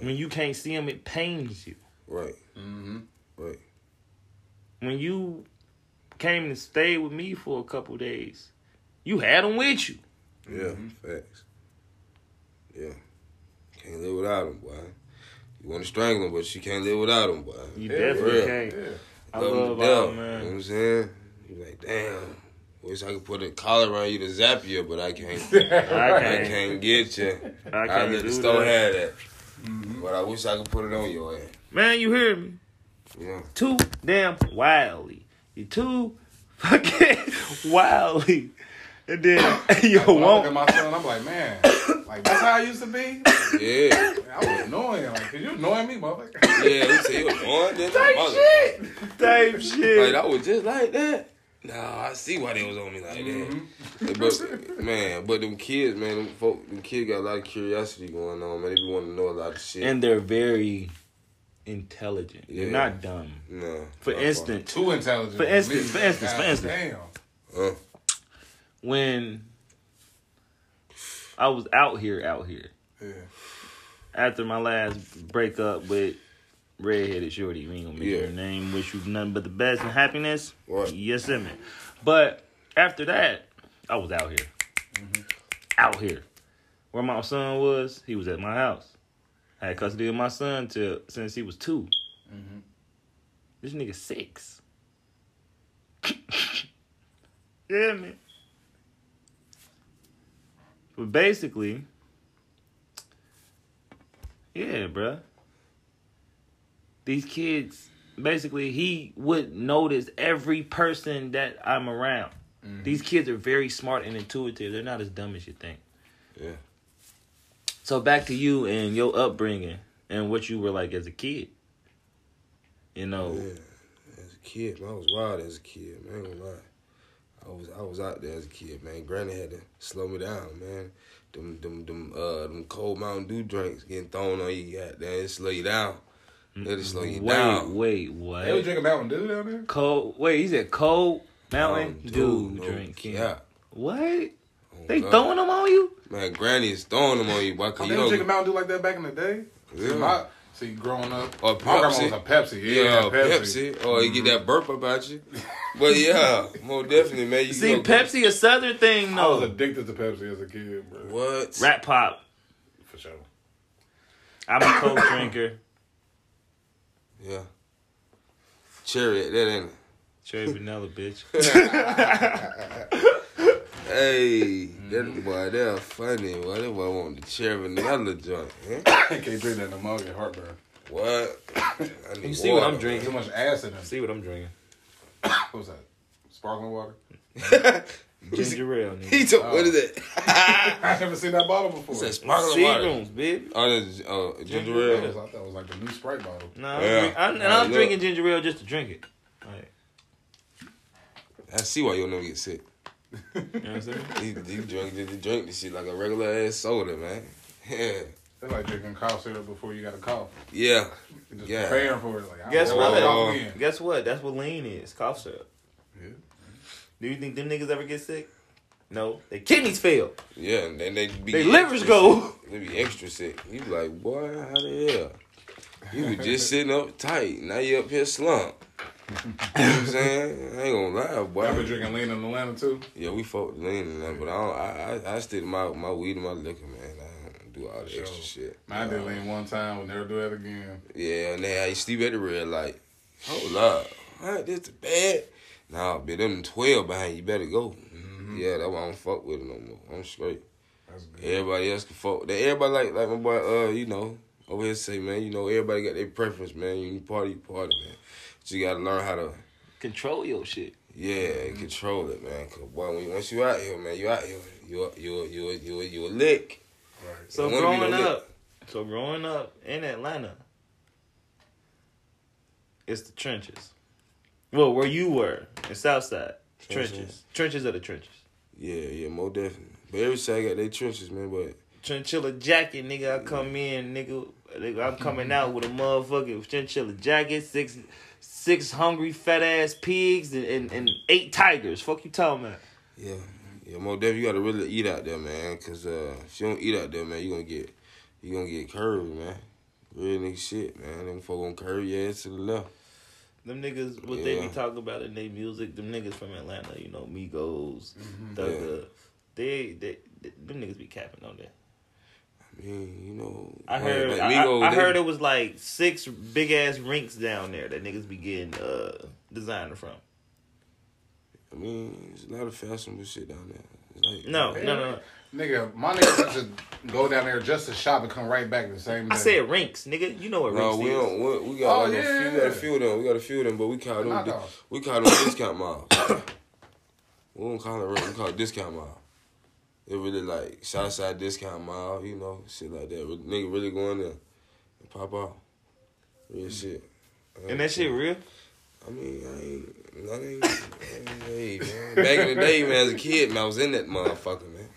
When you can't see them, it pains you. Right. Mm-hmm. Right. When you came to stay with me for a couple days, you had them with you. Yeah. Mm-hmm. Facts. Yeah. Can't live without him, boy. You want to strangle him, but you can't live without him, boy. You Yeah, definitely can't. Yeah. I Love him love to all death. You know man. what I'm saying? You like, damn. Wish I could put a collar around you to zap you, but I can't. I I can't. can't get you. I I, can't let do the store that. have that. Mm-hmm. But I wish I could put it on your ass. Man, you hear me? Yeah. Too damn wildly. You too fucking wildly. And then you When I look at won't. my son, I'm like, man, like that's how I used to be. Yeah. I was annoying, like, cause you annoying me, motherfucker. Yeah, we say you was born then. Type mother. shit. Type Like. I was just like that. Nah, I see why they was on me like Mm-hmm. that. But man, but them kids, man, them folk, them kids got a lot of curiosity going on, man. They be wanting to know a lot of shit. And they're very intelligent. They're not dumb. no, For instance, Too intelligent. For instance, for instance, for instance. Damn. Huh? when I was out here, out here, Yeah. after my last breakup with redheaded shorty, we ain't gonna mention Yeah. her name. Wish you nothing but the best and happiness. Right. Yes, sir, man. But after that, I was out here, mm-hmm. out here, where my son was. He was at my house. I had custody of my son till since he was 2 mm-hmm. This nigga six. yeah, man. But basically, yeah, bruh. These kids, basically, he would notice every person that I'm around. Mm-hmm. These kids are very smart and intuitive. They're not as dumb as you think. Yeah. So back to you and your upbringing and what you were like as a kid. You know, Yeah. As a kid, man, I was wild as a kid, man. I ain't gonna lie. I was I was out there as a kid, man. Granny had to slow me down, man. Them them them uh them cold Mountain Dew drinks getting thrown on you, goddamn, it slow you down. It'll slow you down. wait, down. wait, They was drinking Mountain Dew down there. Cold. Wait, he said cold Mountain Mountain Dew no drink. cap. What? Oh, They God. throwing them on you? Man, Granny is throwing them on you, boy. Oh, Cause they you was know, drinking Mountain Dew like that back in the day. Yeah. My, see, growing up, Or my grandma was Pepsi. a Pepsi. Yeah, yeah, Pepsi. Pepsi. Or you get that burp about you. But yeah, more definitely, man. You See, know, Pepsi a southern thing, though. I was addicted to Pepsi as a kid, bro. What? Rat pop. For sure. I'm a Coke drinker. Yeah. Cherry, that ain't it. Cherry vanilla, bitch. Hey, Mm-hmm. that boy, they're funny. Boy, that boy want the cherry vanilla joint. Huh? I can't drink that no more. I get heartburn. What? I need You see what I'm drinking? Too much acid in it. See what I'm drinking? What was that? Sparkling water? Ginger ale, nigga. He took what is it? I haven't seen that bottle before. It's a sparkling water. Seagrams, baby. Oh, that's uh, ginger Ginger ale. ale. I thought it was like a new Sprite bottle. No, I'm, Yeah. drink- I'm, and Hey, I'm look. drinking ginger ale just to drink it. Like, I see why you'll never get sick. You know what I'm saying? He, he drink, he drink this shit like a regular ass soda, man. Yeah, It's like drinking cough syrup before you got a cough. yeah. You're just Yeah. preparing for it. Like, I Guess what? wanna cough again. Guess what? That's what lean is. Cough syrup. Yeah. Do you think them niggas ever get sick? No. Their kidneys fail. Yeah, and then they be Their extra livers sick. go. They be extra sick. You be like, boy, how the hell? You was just sitting up tight. Now you up here slump. You know what I'm saying? I ain't gonna lie, boy. I've been drinking lean in Atlanta too. Yeah, we fuck lean and that, but I don't, I, I I stick to my my weed and my liquor, man. I don't do all the extra shit. Man, I did lean one time. Will never do that again. Yeah, and then you sleep at the red light. Hold up, what? This the bad? Nah, bitch, them twelve behind you better go. Yeah, that's why I don't fuck with it no more. I'm straight. Everybody else can fuck. Everybody like like my boy, uh, you know, over here say, man, you know, everybody got their preference, man. You party, you party, man. But you gotta learn how to, Control your shit. Yeah, control it, man. Cause boy, when you, once you out here, man, you out here. You you you you you a lick. Right. So Don't wanna be growing no lick. up, so growing up in Atlanta, it's the trenches. Well, where you were in Southside, trenches, Trenches. trenches are the trenches. Yeah, yeah, more definitely. But every side got their trenches, man. But Chinchilla jacket, nigga. I come in, nigga. nigga, I'm coming out with a motherfucking chinchilla jacket, six, six hungry fat ass pigs, and, and, and eight tigers. Fuck you talking about? yeah, yeah, more definitely. You gotta really eat out there, man. Cause uh, if you don't eat out there, man, you gonna get you gonna get curved, man. Real nigga shit, man. Them folk gonna curve your ass to the left. Them niggas, what they be talking about in their music, them niggas from Atlanta, you know, Migos, Mm-hmm. Thugger, they, they, they, them niggas be capping on that. I you know. I heard, like I, Migos, I they- heard it was like six big ass rinks down there that niggas be getting uh, designer from. I mean, there's a lot of fashionable shit down there. It's like, No, no, no, no. Nigga, my nigga just go down there just to shop and come right back the same day. I said rinks, nigga. You know what No, rinks we is. don't. We, we got Oh, like a few, we got a few of them. We got a few of them, but we call them. Knock di- we call them discount miles. we don't call it rent. We call it discount mile. It really like Southside discount mile, you know, shit like that. Nigga really going there and pop out. Real shit. And that shit real? I mean, I ain't, that ain't, ain't hey, man. Back in the day, man, as a kid, man, I was in that motherfucker, man.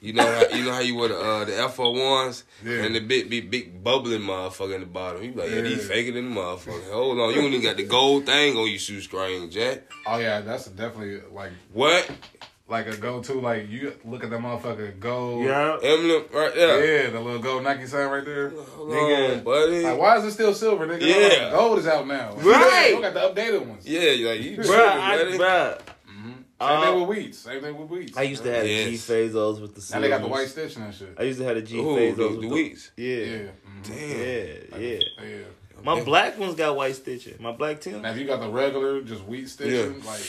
You know how you know how you were the uh, the F ones Yeah. and the big big big bubbling motherfucker in the bottom. You like, yeah, these faker than the motherfucker. Hold on, you ain't even got the gold thing on your shoe screen, Jack. Oh yeah, that's definitely like What? Like a go to. Like you look at that motherfucker gold. Yeah. Emblem right there. Yeah, the little gold Nike sign right there. Hold Nigga. on, buddy. Like, why is it still silver, nigga? Yeah. gold is out now. Right. You got the updated ones. Yeah, like you Bruh, tripping, I, buddy. bruh, Same Uh, thing with weeds. Same thing with Wheats. I used to have Yes. the G Fazos with the now they got the white stitch and shit. I used to have the G Ooh, Fazos the, with the the weeks. Yeah. Yeah. Damn. Yeah, yeah. Yeah. My black ones got white stitching. My black Tim. Now if you got the regular just wheat stitching, Yeah. like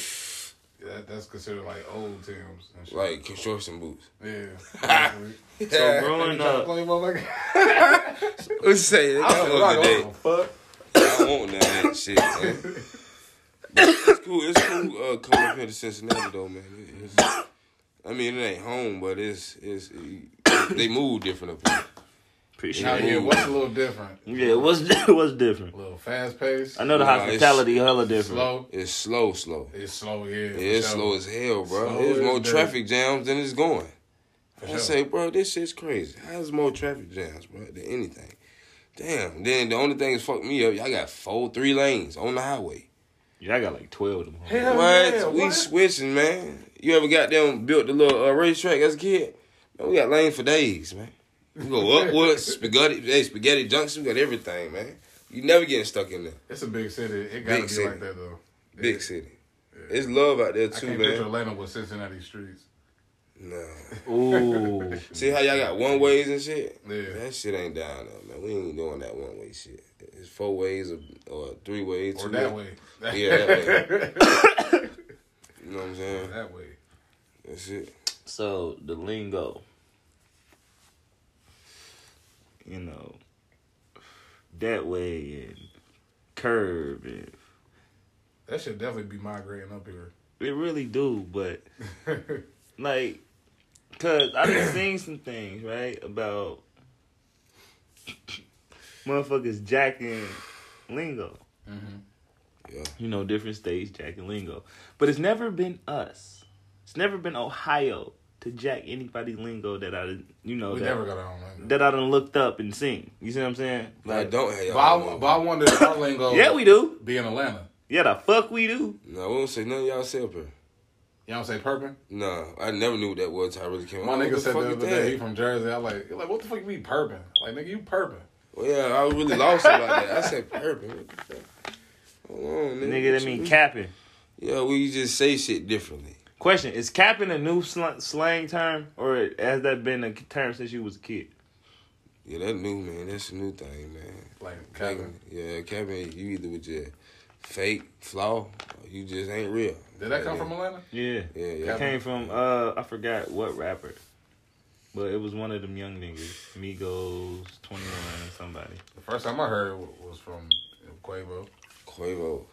that, that's considered like old Tims and shit. Like construction boots. yeah. So growing Trying up, play motherfucker. Let's say that I was the day. don't fuck. I want that shit, man. But it's cool. It's cool uh, coming up here to Cincinnati though, man. It- It's, I mean, it ain't home, but it's it's they move different up here. Appreciate Now it. here, what's a little different? Yeah, what's what's different? A little fast paced. I know the Nah, hospitality hella different. Slow. It's slow, slow. It's slow, yeah. Yeah, for it's sure. slow as hell, bro. Slow There's as more dirt. traffic jams than it's going. For I sure. say, bro, this shit's crazy. How's more traffic jams, bro, than anything? Damn. Then the only thing that's fucked me up, y'all got four, three lanes on the highway. Yeah, I got like twelve of them. Hell What? yeah, we what? switching, man. You ever got them built the little uh, racetrack as a kid? Man, we got lanes for days, man. We go upwards, spaghetti, hey, spaghetti junction. We got everything, man. You never getting stuck in there. It's a big city. It gotta Big be city. like that though. Big Yeah. city. It's love out there too, I too, can't picture man. Atlanta with Cincinnati streets. Nah. Ooh, See how y'all got one ways and shit? Yeah. That shit ain't down there, man. We ain't doing that one way shit. It's four ways or, or three ways. Or two that ways. way. Yeah, that You know what I'm saying? that way. That's it. so the lingo, you know, that way and curve and That should definitely be migrating up here. it really do, but like, cause I done seen some things right about motherfuckers jacking lingo. Mm-hmm. Yeah. You know, different states jacking lingo, but it's never been us. It's never been Ohio to jack anybody's lingo that I, you know, We that, never got our own lingo. that I done looked up and seen. You see what I'm saying? I don't have y'all. But I, lingo. but I wonder if our lingo Yeah, we do. be in Atlanta. Yeah, the fuck we do. No, we don't say none of y'all say up here. You don't say perping? No, I never knew what that was until I really came My out. nigga said fuck the other day he from Jersey. I like, like, what the fuck you mean perping? Like, nigga, you perping. Well, yeah, I was really lost about that. I said purple. What the fuck? Hold on, nigga. Nigga, that mean capping. Yeah, we just say shit differently. Question: Is capping a new sl- slang term, or has that been a term since you was a kid? Yeah, that new man. That's a new thing, man. Like, Kevin. Yeah, Kevin, you either with your fake flaw, or you just ain't real. Did that come from Atlanta? Yeah, Yeah, yeah. it came from uh, I forgot what rapper, but it was one of them young niggas, Migos, Twenty One, somebody. The first time I heard it was from Quavo. Quavo.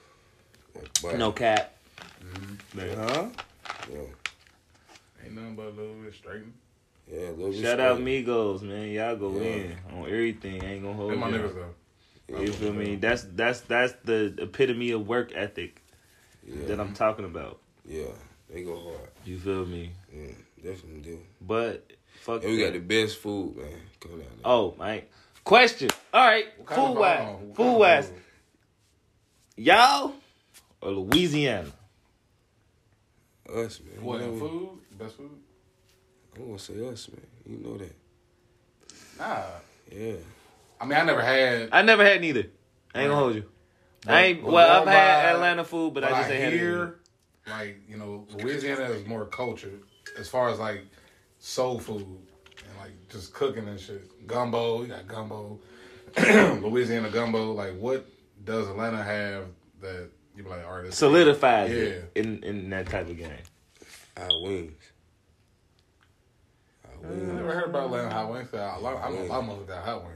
But No cap. Man. Huh? Yeah. Ain't nothing but a little bit straighten. Yeah, a little bit Shout out straight. Migos, man. Y'all go Yeah. in on everything. Ain't gonna hold They my you. niggas though. You feel me? That's that's that's the epitome of work ethic Yeah. that I'm talking about. Yeah. They go hard. You feel me? Yeah, definitely do. But fuck. And we got the best food, man. Come down there. Oh, man. Question. All right. What kind Food wise. hold on, what kind Food of wise. Y'all or Louisiana? Us, man. What You know, food? Best food? I'm gonna say us, man. You know that. Nah. Yeah. I mean, I never had. I never had neither. I ain't gonna hold you. I ain't. But- Well, I've had by- Atlanta food, but I just ain't had here, like you know, Louisiana is more culture as far as like soul food and like just cooking and shit. Gumbo, you got gumbo, Louisiana gumbo. Like, what does Atlanta have that you be like, all right, this Solidified Yeah. it in in that type of game. Our wings. Our I uh, never heard about Atlanta hot wings. I, I, I'm a lot of that hot wings.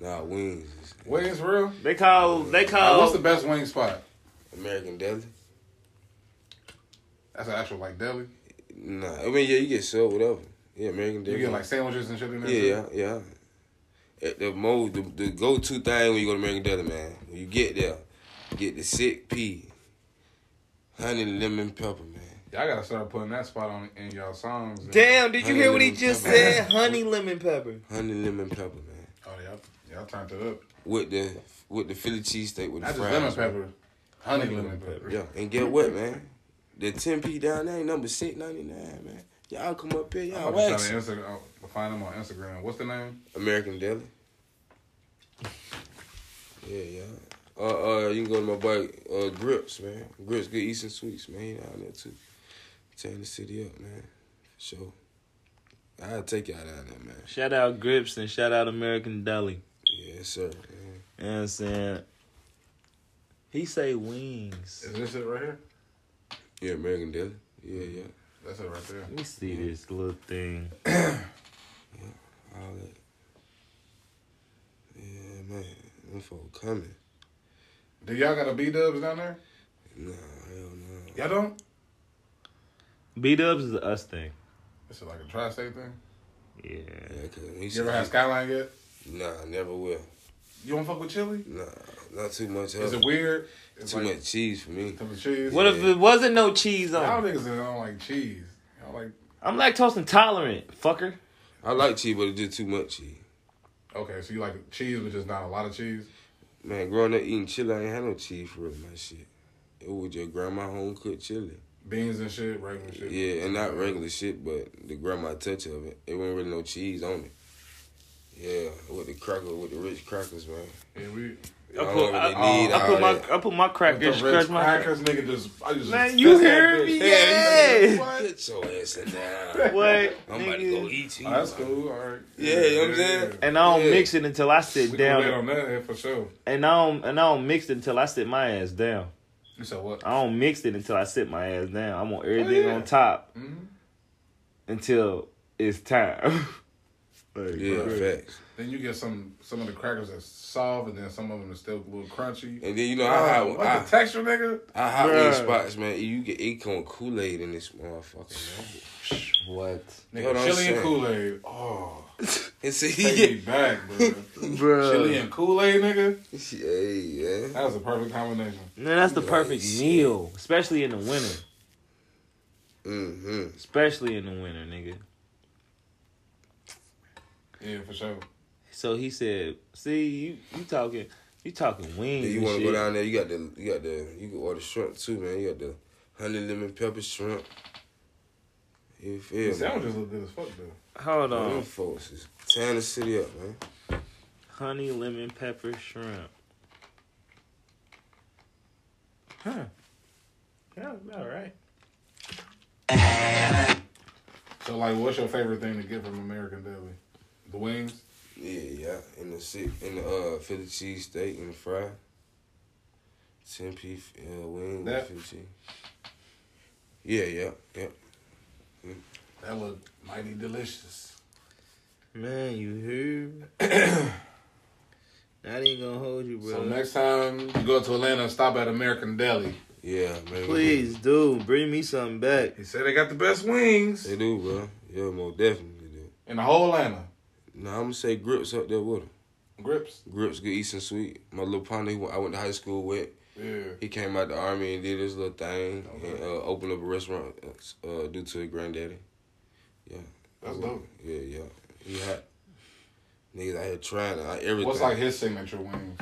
Nah, wings. Wings real? They call they Like, call what's the best wing spot? American deli. That's an actual like deli. Nah, I mean yeah, you get sold whatever. Yeah, American Deli. You get like sandwiches and shit in there. Yeah, too? yeah, yeah. At the mo the, the go to thing when you go to American Deli, man. When you get there, get the sick pea, honey lemon pepper, man. Y'all gotta start putting that spot on in y'all songs. Damn, did you Honey hear what he just pepper. said? Honey lemon pepper. Honey lemon pepper, man. Oh, y'all, y'all turned it up. With the with the Philly cheesesteak with the Not just fries. lemon pepper, honey lemon pepper. Yeah, and get what, man? The ten p down there ain't number six ninety nine, man. Y'all come up here, y'all I'm trying wax. to Instagram, uh, find them on Instagram. What's the name? American Deli. Yeah, yeah. Uh, uh, you can go to my boy uh, Grips, man. Grips Good Eats and Sweets, man. He down there too. Tearing the city up, man. For sure. I'll take y'all down there, man. Shout out Grips and shout out American Deli. Yes, sir. Man. You know what I'm saying? He say wings. Is this it right here? Yeah, American Deli. Yeah, yeah. That's it right there. Let me see this little thing. Yeah, all that. Yeah, man. Them folk coming. Do y'all got a B Dubs down there? Nah, hell no. Y'all don't. B Dubs is a us thing. This is like a tri-state thing. Yeah. Yeah, cause when he You ever said- had Skyline yet? Nah, never will. You don't fuck with chili? Nah, not too much. Is it weird? It's Too like much cheese for me. Too much cheese. What if it wasn't no cheese Y'all on? it? niggas don't like cheese. Y'all like I'm lactose intolerant, fucker. I like cheese, but it's just too much cheese. okay, so you like cheese, but just not a lot of cheese. Man, growing up eating chili, I ain't had no cheese for real, my shit. It was your grandma home cooked chili. Beans and shit, regular shit. Yeah, and not regular shit, but the grandma touch of it. It wasn't really no cheese on it. Yeah, with the cracker, with the Ritz crackers, man. Yeah, we. I put, I, what they need, I put my that. I put my With crackers the Ritz my crackers, nigga, just I just Man, you hear me? Yeah. Yeah. What? Get your ass in there. What? I'm about to go eat you. Oh, that's cool. All right. Yeah, you know what I'm saying? And I don't Yeah. mix it until I sit We can relate down. on that yeah, for sure. And I don't and I don't mix it until I sit my ass down. You said what? I don't mix it until I sit my ass down. I want everything yeah. on top Mhm. until it's time. like, Yeah, bro. facts. Then you get some some of the crackers that's soft, and then some of them are still a little crunchy. And then you know I Oh, have what I, the texture, nigga? I hot Bruh. wing spots, man. You get it come Kool Aid in this motherfucker. What? Nigga, What I'm chili and. Kool Aid. Oh, And see, take me back, bro. Bro. chili and Kool Aid, nigga. hey, yeah. That was a perfect combination. Man, that's the perfect shit. meal, especially in the winter. Mm-hmm. Especially in the winter, nigga. Yeah, for sure. So he said, "See, you you talking you talking wings? you want to go down there? You got the, you got the, you can order shrimp too, man. You got the honey lemon pepper shrimp. You The feel me? sandwiches look good as fuck, though. Hold Man, on, them folks is tearing the city up, man. honey lemon pepper shrimp. Huh? Yeah, all right. So, like, what's your favorite thing to get from American Deli? The wings? Yeah, yeah. In the sick, in the uh Philly cheese steak and the fry. Ten piece uh, wing That- Philly cheese. Yeah, yeah, yeah. That looked mighty delicious. Man, you heard? That ain't gonna hold you, bro. So next time you go to Atlanta, stop at American Deli. Yeah, man. Please, do bring me something back. He said they got the best wings They do, bro. Yeah, most definitely do. in the whole Atlanta. Nah, I'm gonna say grips up there with them. Grips. Grips good east and sweet. My little partner, I went to high school with. Yeah. He came out the army and did his little thing Okay. and uh, opened up a restaurant uh, due to his granddaddy. Yeah, That's dope. Yeah, yeah. He had niggas out here trying uh, everything. What's like his signature wings?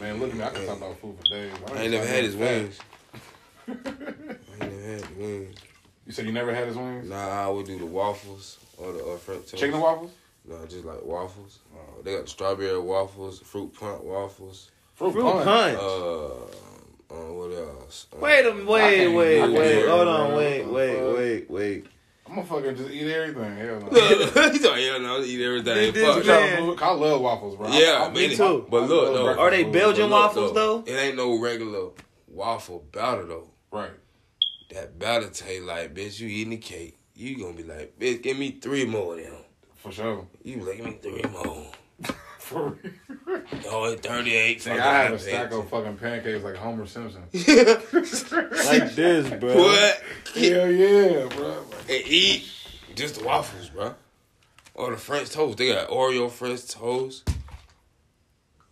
Man, look at me. I can talk about food for days. I ain't never had his wings. I ain't never had the wings. You said you never had his wings? Nah, I would do the waffles or the uh, French toast. Chicken and waffles? No, just like waffles. Uh, they got the strawberry waffles, fruit punch waffles. Fruit, Fruit punch. punch. Uh, uh, what else? Uh, Wait a wait, can't- wait, I wait. Hold on, bro. wait, wait, fuck? wait, wait. I'm gonna fucking just eat everything. Hell no. He's like, yeah, no, I eat everything. Fuck. man- I love waffles, bro. Yeah, I, I, man. me too. But look, though. Are they food, Belgian but Look, waffles, though? It ain't no regular waffle batter though. Right. That batter taste like, bitch, you eating the cake. You gonna be like, bitch, give me three more of them. For sure. You be like, give me three more. For real. Oh, it's 38. Nigga, I had a stack of fucking pancakes like Homer Simpson. Like this, bro. What? Hell yeah, bro. and eat just the waffles, bro. Or the French toast. They got Oreo French toast.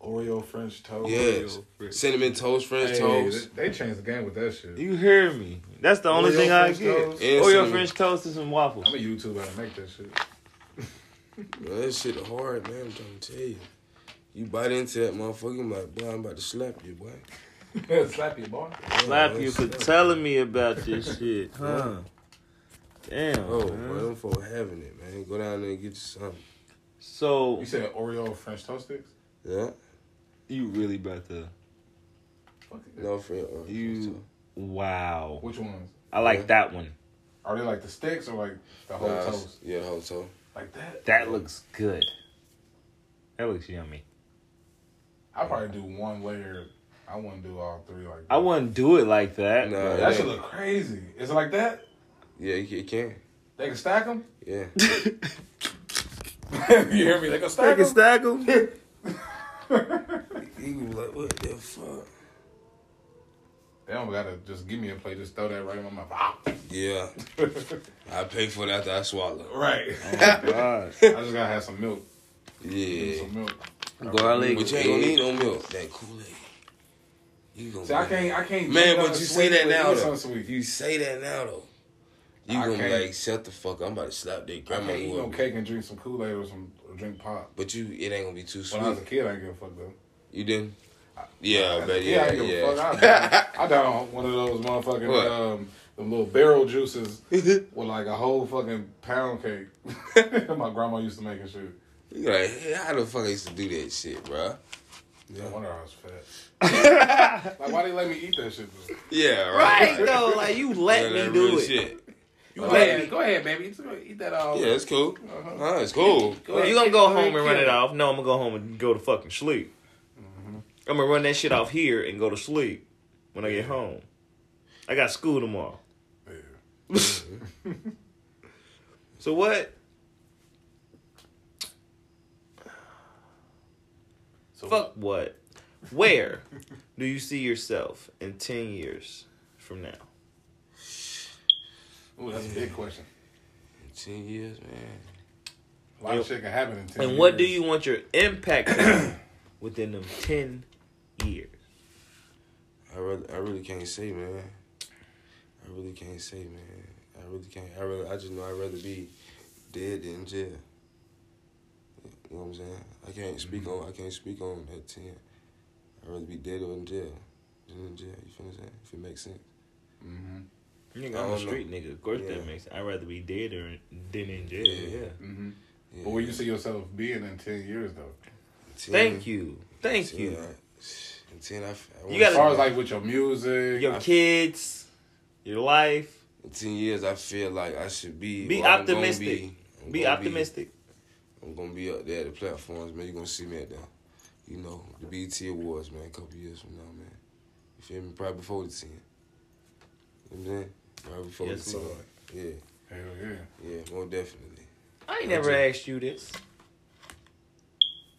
Oreo French toast. Yes. Cinnamon toast French Hey, toast. they, they changed the game with that shit. You hear me? That's the only Oreo thing I French get. toast. Oreo cinnamon. French toast and some waffles. I'm a YouTuber. how to make that shit. Man, that shit hard, man. I'm trying to tell you. You bite into that motherfucker, I'm like, boy, I'm about to slap you, boy. Slap you, boy. Slap Yeah, you for slap telling me about this shit, huh? Damn. Oh, man. boy, them folk having it, man. Go down there and get you something. So You said Oreo French toast sticks? Yeah? You really about to? It. No, for uh, You wow. Which ones? I like Yeah. that one. Are they like the sticks or like the whole Nah, toast? Yeah, the whole toast. Like that? That looks good. That looks yummy. I probably do one layer. I wouldn't do all three like that. I wouldn't do it like that. Nah, That should look crazy. Is it like that? Yeah, you can. You can. They can stack them? Yeah. you hear me? They can stack them? stack them. You can be like, what the fuck? They don't gotta just give me a plate. Just throw that right in my mouth. Ah. Yeah. I pay for that after I swallow. right. God. I just gotta have some milk. Give me Yeah. Some milk. Garlic. But you ain't gonna need no milk. That Kool-Aid. You gonna See, I can't. I can't. Man, but you say that now you though. something. You say that now though. You I gonna be can't. like, shut the fuck up. I'm about to slap that I grandma. can't eat no whoever. cake and drink some Kool Aid or some or drink pop. But you, it ain't gonna be too sweet. When I was a kid, I didn't give a fuck though. You didn't? Yeah, As I a bet. kid, Yeah, I didn't yeah. fuck. I down, I down one of those motherfucking What? um, them little barrel juices with like a whole fucking pound cake. My grandma used to make and shit. You like, hey, how the fuck I used to do that shit, bro? Yeah. No wonder I was fat. like, why they let me eat that shit? Though? Yeah, Right right. though, like you let Yeah, me do it. Shit. You Go go ahead. ahead, go ahead, baby. Eat, eat that all. Yeah, it's cool. Uh-huh. Huh, it's cool. Go Well, you gonna go home and run it off? No, I'm gonna go home and go to fucking sleep. I'm gonna run that shit off here and go to sleep when I get home. I got school tomorrow. Yeah. So what? So Fuck what? Where do you see yourself in ten years from now? Ooh, that's a big question. Ten years, man. A lot of shit can happen in ten And what do you want your impact to be within them ten years? I really, I really can't say, man. I really can't say, man. I really can't. I really, I just know I'd rather be dead than in jail. You know what I'm saying? I can't speak on. I can't speak on that ten. I'd rather be dead or in jail than in jail. You feel what I'm saying? If it makes sense. Mm-hmm. Nigga, I I'm a don't street nigga. Of course Yeah. that makes. I'd rather be dead or than in jail. Yeah. Yeah. Mm-hmm. Yeah. But where you see yourself being in ten years though? 10, Thank you. Thank 10, you. I- In ten, I, f- I You wanna gotta- As far as like with your music, Your kids, your life. In ten years, I feel like I should be. Be or I'm gonna optimistic. Be, I'm Be gonna optimistic. I'm gonna be up there at the platforms, man. You're gonna see me at the, you know, the BET Awards, man. A couple years from now, man. You feel me? Probably before the ten. You know what I'm saying? Probably before Yes, the ten. Lord. Yeah, hell yeah. yeah, more definitely. I ain't never asked you this.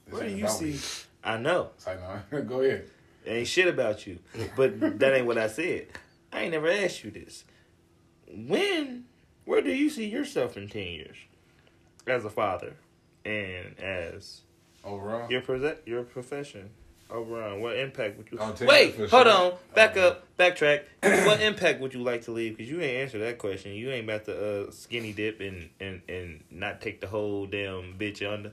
This Where do you about see? I know. It's like, no, go ahead. Ain't shit about you. But that ain't what I said. I ain't never asked you this. When, where do you see yourself in 10 years? As a father and as Overall, your, your profession overall, what impact would you... 10 Wait, hold sure. on. Back Uh, up. Backtrack. what impact would you like to leave? Because you ain't answer that question. You ain't about to uh, skinny dip and, and, and not take the whole damn bitch under.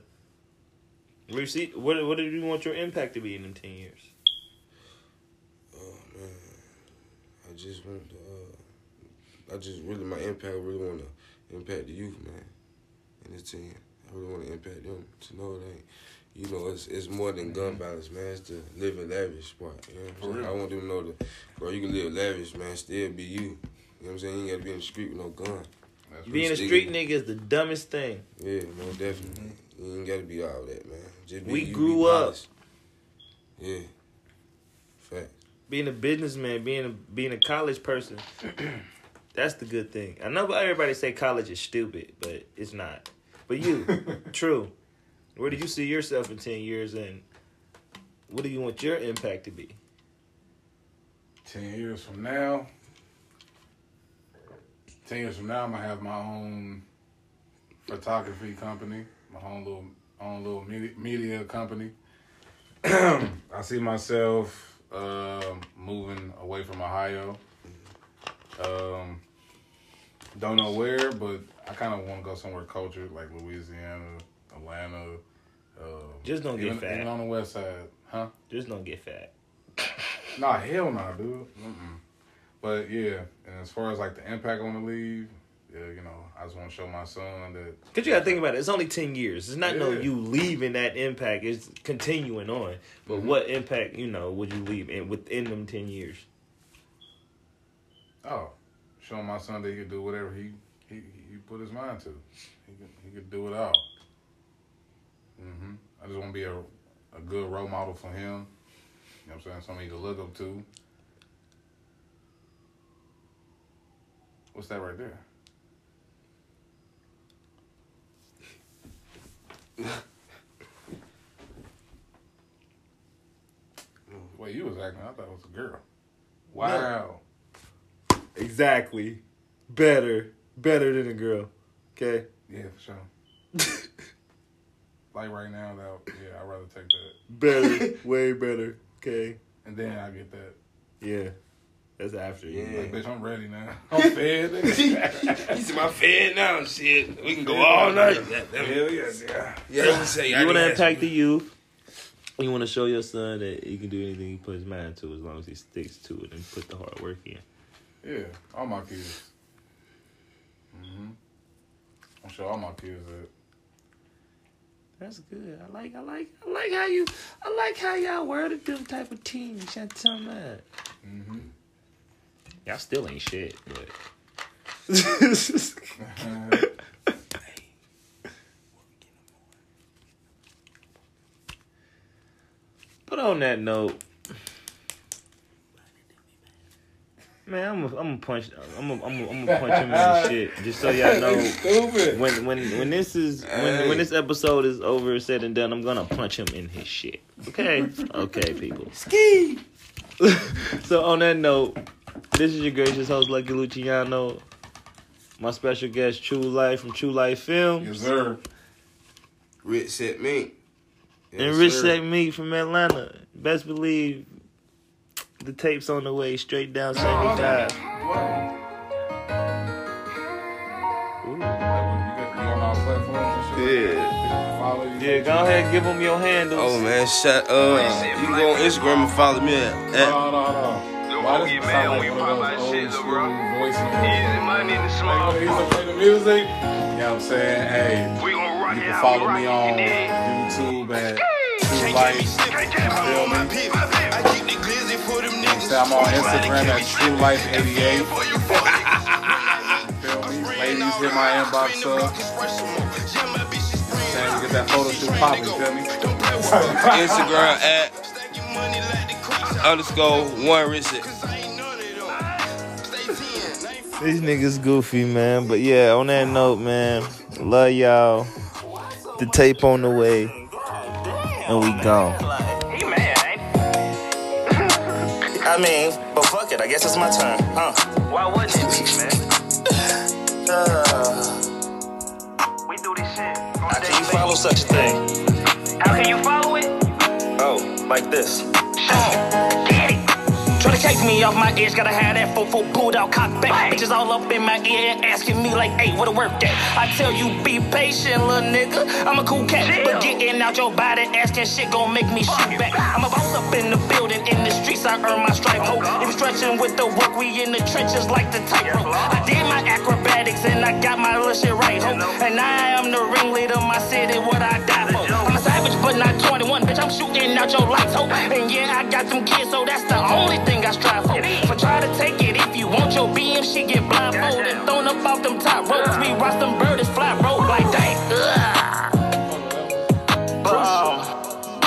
Where you see, what, what do you want your impact to be in them 10 years? Oh man, I just want to. Uh, I just really my impact. I really want to impact the youth, man, in this team. I really want to impact them to know that you know it's it's more than gun violence, man. It's the living lavish part. You know what I'm saying? real. I want them to know that, bro. You can live lavish, man. Still be you. You know what I'm saying? You ain't got to be in the street with no gun. that's Being a street nigga is the dumbest thing. Yeah, man, definitely. You ain't got to be all that, man. Just be We you, be grew up. honest. Yeah. Fact. Being a businessman, being a being a college person, that's the good thing. I know everybody say college is stupid, but it's not. But you, true. Where do you see yourself in ten years, and what do you want your impact to be? ten years from now. Ten years from now, I'm gonna have my own photography company, my own little own little media, media company. I see myself um moving away from Ohio. Um, don't know where, but I kind of want to go somewhere cultured like Louisiana, Atlanta. Um, Just don't get even, fat. Even on the west side, huh? Just don't get fat. Nah, hell nah, dude. Mm-mm. But yeah, and as far as like the impact on the league, yeah, you know, I just want to show my son that Cause you gotta think about it. It's only ten years. It's not no you leaving that impact. It's continuing on. But Mhm. what impact you know would you leave in within them ten years? oh, show my son that he could do whatever he he, he put his mind to. He could he could do it all. hmm I just want to be a a good role model for him. You know what I'm saying? Somebody to look up to. What's that right there? Wait, you was acting. I thought it was a girl. Wow. Exactly. Better. Better than a girl. Okay. Yeah, for sure. like right now, though, yeah, I'd rather take that. Better. way better. Okay. And then I get that. Yeah. That's after. you. Yeah. Like, bitch, I'm ready now. I'm fed. nigga. He's my fed now, shit. We can go all night. Hell yes, yeah. Yeah, let me say, You want to impact the youth. You want to show your son that he can do anything he puts his mind to as long as he sticks to it and put the hard work in. Yeah, all my kids. Mm-hmm. I'm sure all my kids that. That's good. I like. I like. I like how you. I like how y'all worded them type of teams. Y'all talking about. hmm Y'all still ain't shit, but. but on that note, man, I'm gonna I'm punch. I'm gonna I'm gonna I'm gonna punch him in the shit just so y'all know. When when when this is when when this episode is over said and done, I'm gonna punch him in his shit. Okay, okay, people. ski. So on that note, this is your gracious host Lucky Luciano. My special guest, Trulyfe from Trulyfe Film, Yes, sir. Rich set me. and Rich Sack Me from Atlanta. Best believe the tape's on the way straight down 75. Ooh. You on all platforms and shit? Yeah. Yeah, go ahead give them your handles. Oh man, shut uh you can go on Instagram and follow me at, at No, no, no. Why does it sound like one of those old school voicemails? Easy money in the small Like when they used to play the music. You know what I'm saying? Hey, We gon' rock you can follow me on it, you dig? YouTube at Trulyfe. Feel me? Say I'm on Instagram at Trulyfe 88. Feel me? Ladies, hit my inbox up. Saying we get that photo shoot popping, feel me? Instagram at underscore one Rich Set. These niggas goofy, man. But yeah, on that note, man, love y'all. The tape on the way. And we gone. He mad, ain't he? I mean, but fuck it, I guess it's my turn, huh? Why wouldn't it be, man? Uh, We do this shit. how can you follow such a thing? How can you follow it? Oh, like this. Get it. Try to take me off my edge, gotta have that 4-4 bulldog cock back. Bitches all up in my ear asking me like, hey, what the work at? I tell you, be patient, little nigga. I'm a cool cat, but getting out your body asking shit gon' make me shoot back. I'm a boss up in the building, in the streets, I earn my stripe. Ho, if you stretching with the work, we in the trenches like the tightrope. I did my acrobatics and I got my little shit right, ho. And I am the ringleader, my city, what I die for. I'm a savage, but not 21, bitch. I'm shooting out your lights. And yeah, I got some kids, so that's the only thing I strive for. So try to take it if you want your BM, she get blindfolded, thrown up off them top ropes. We watch them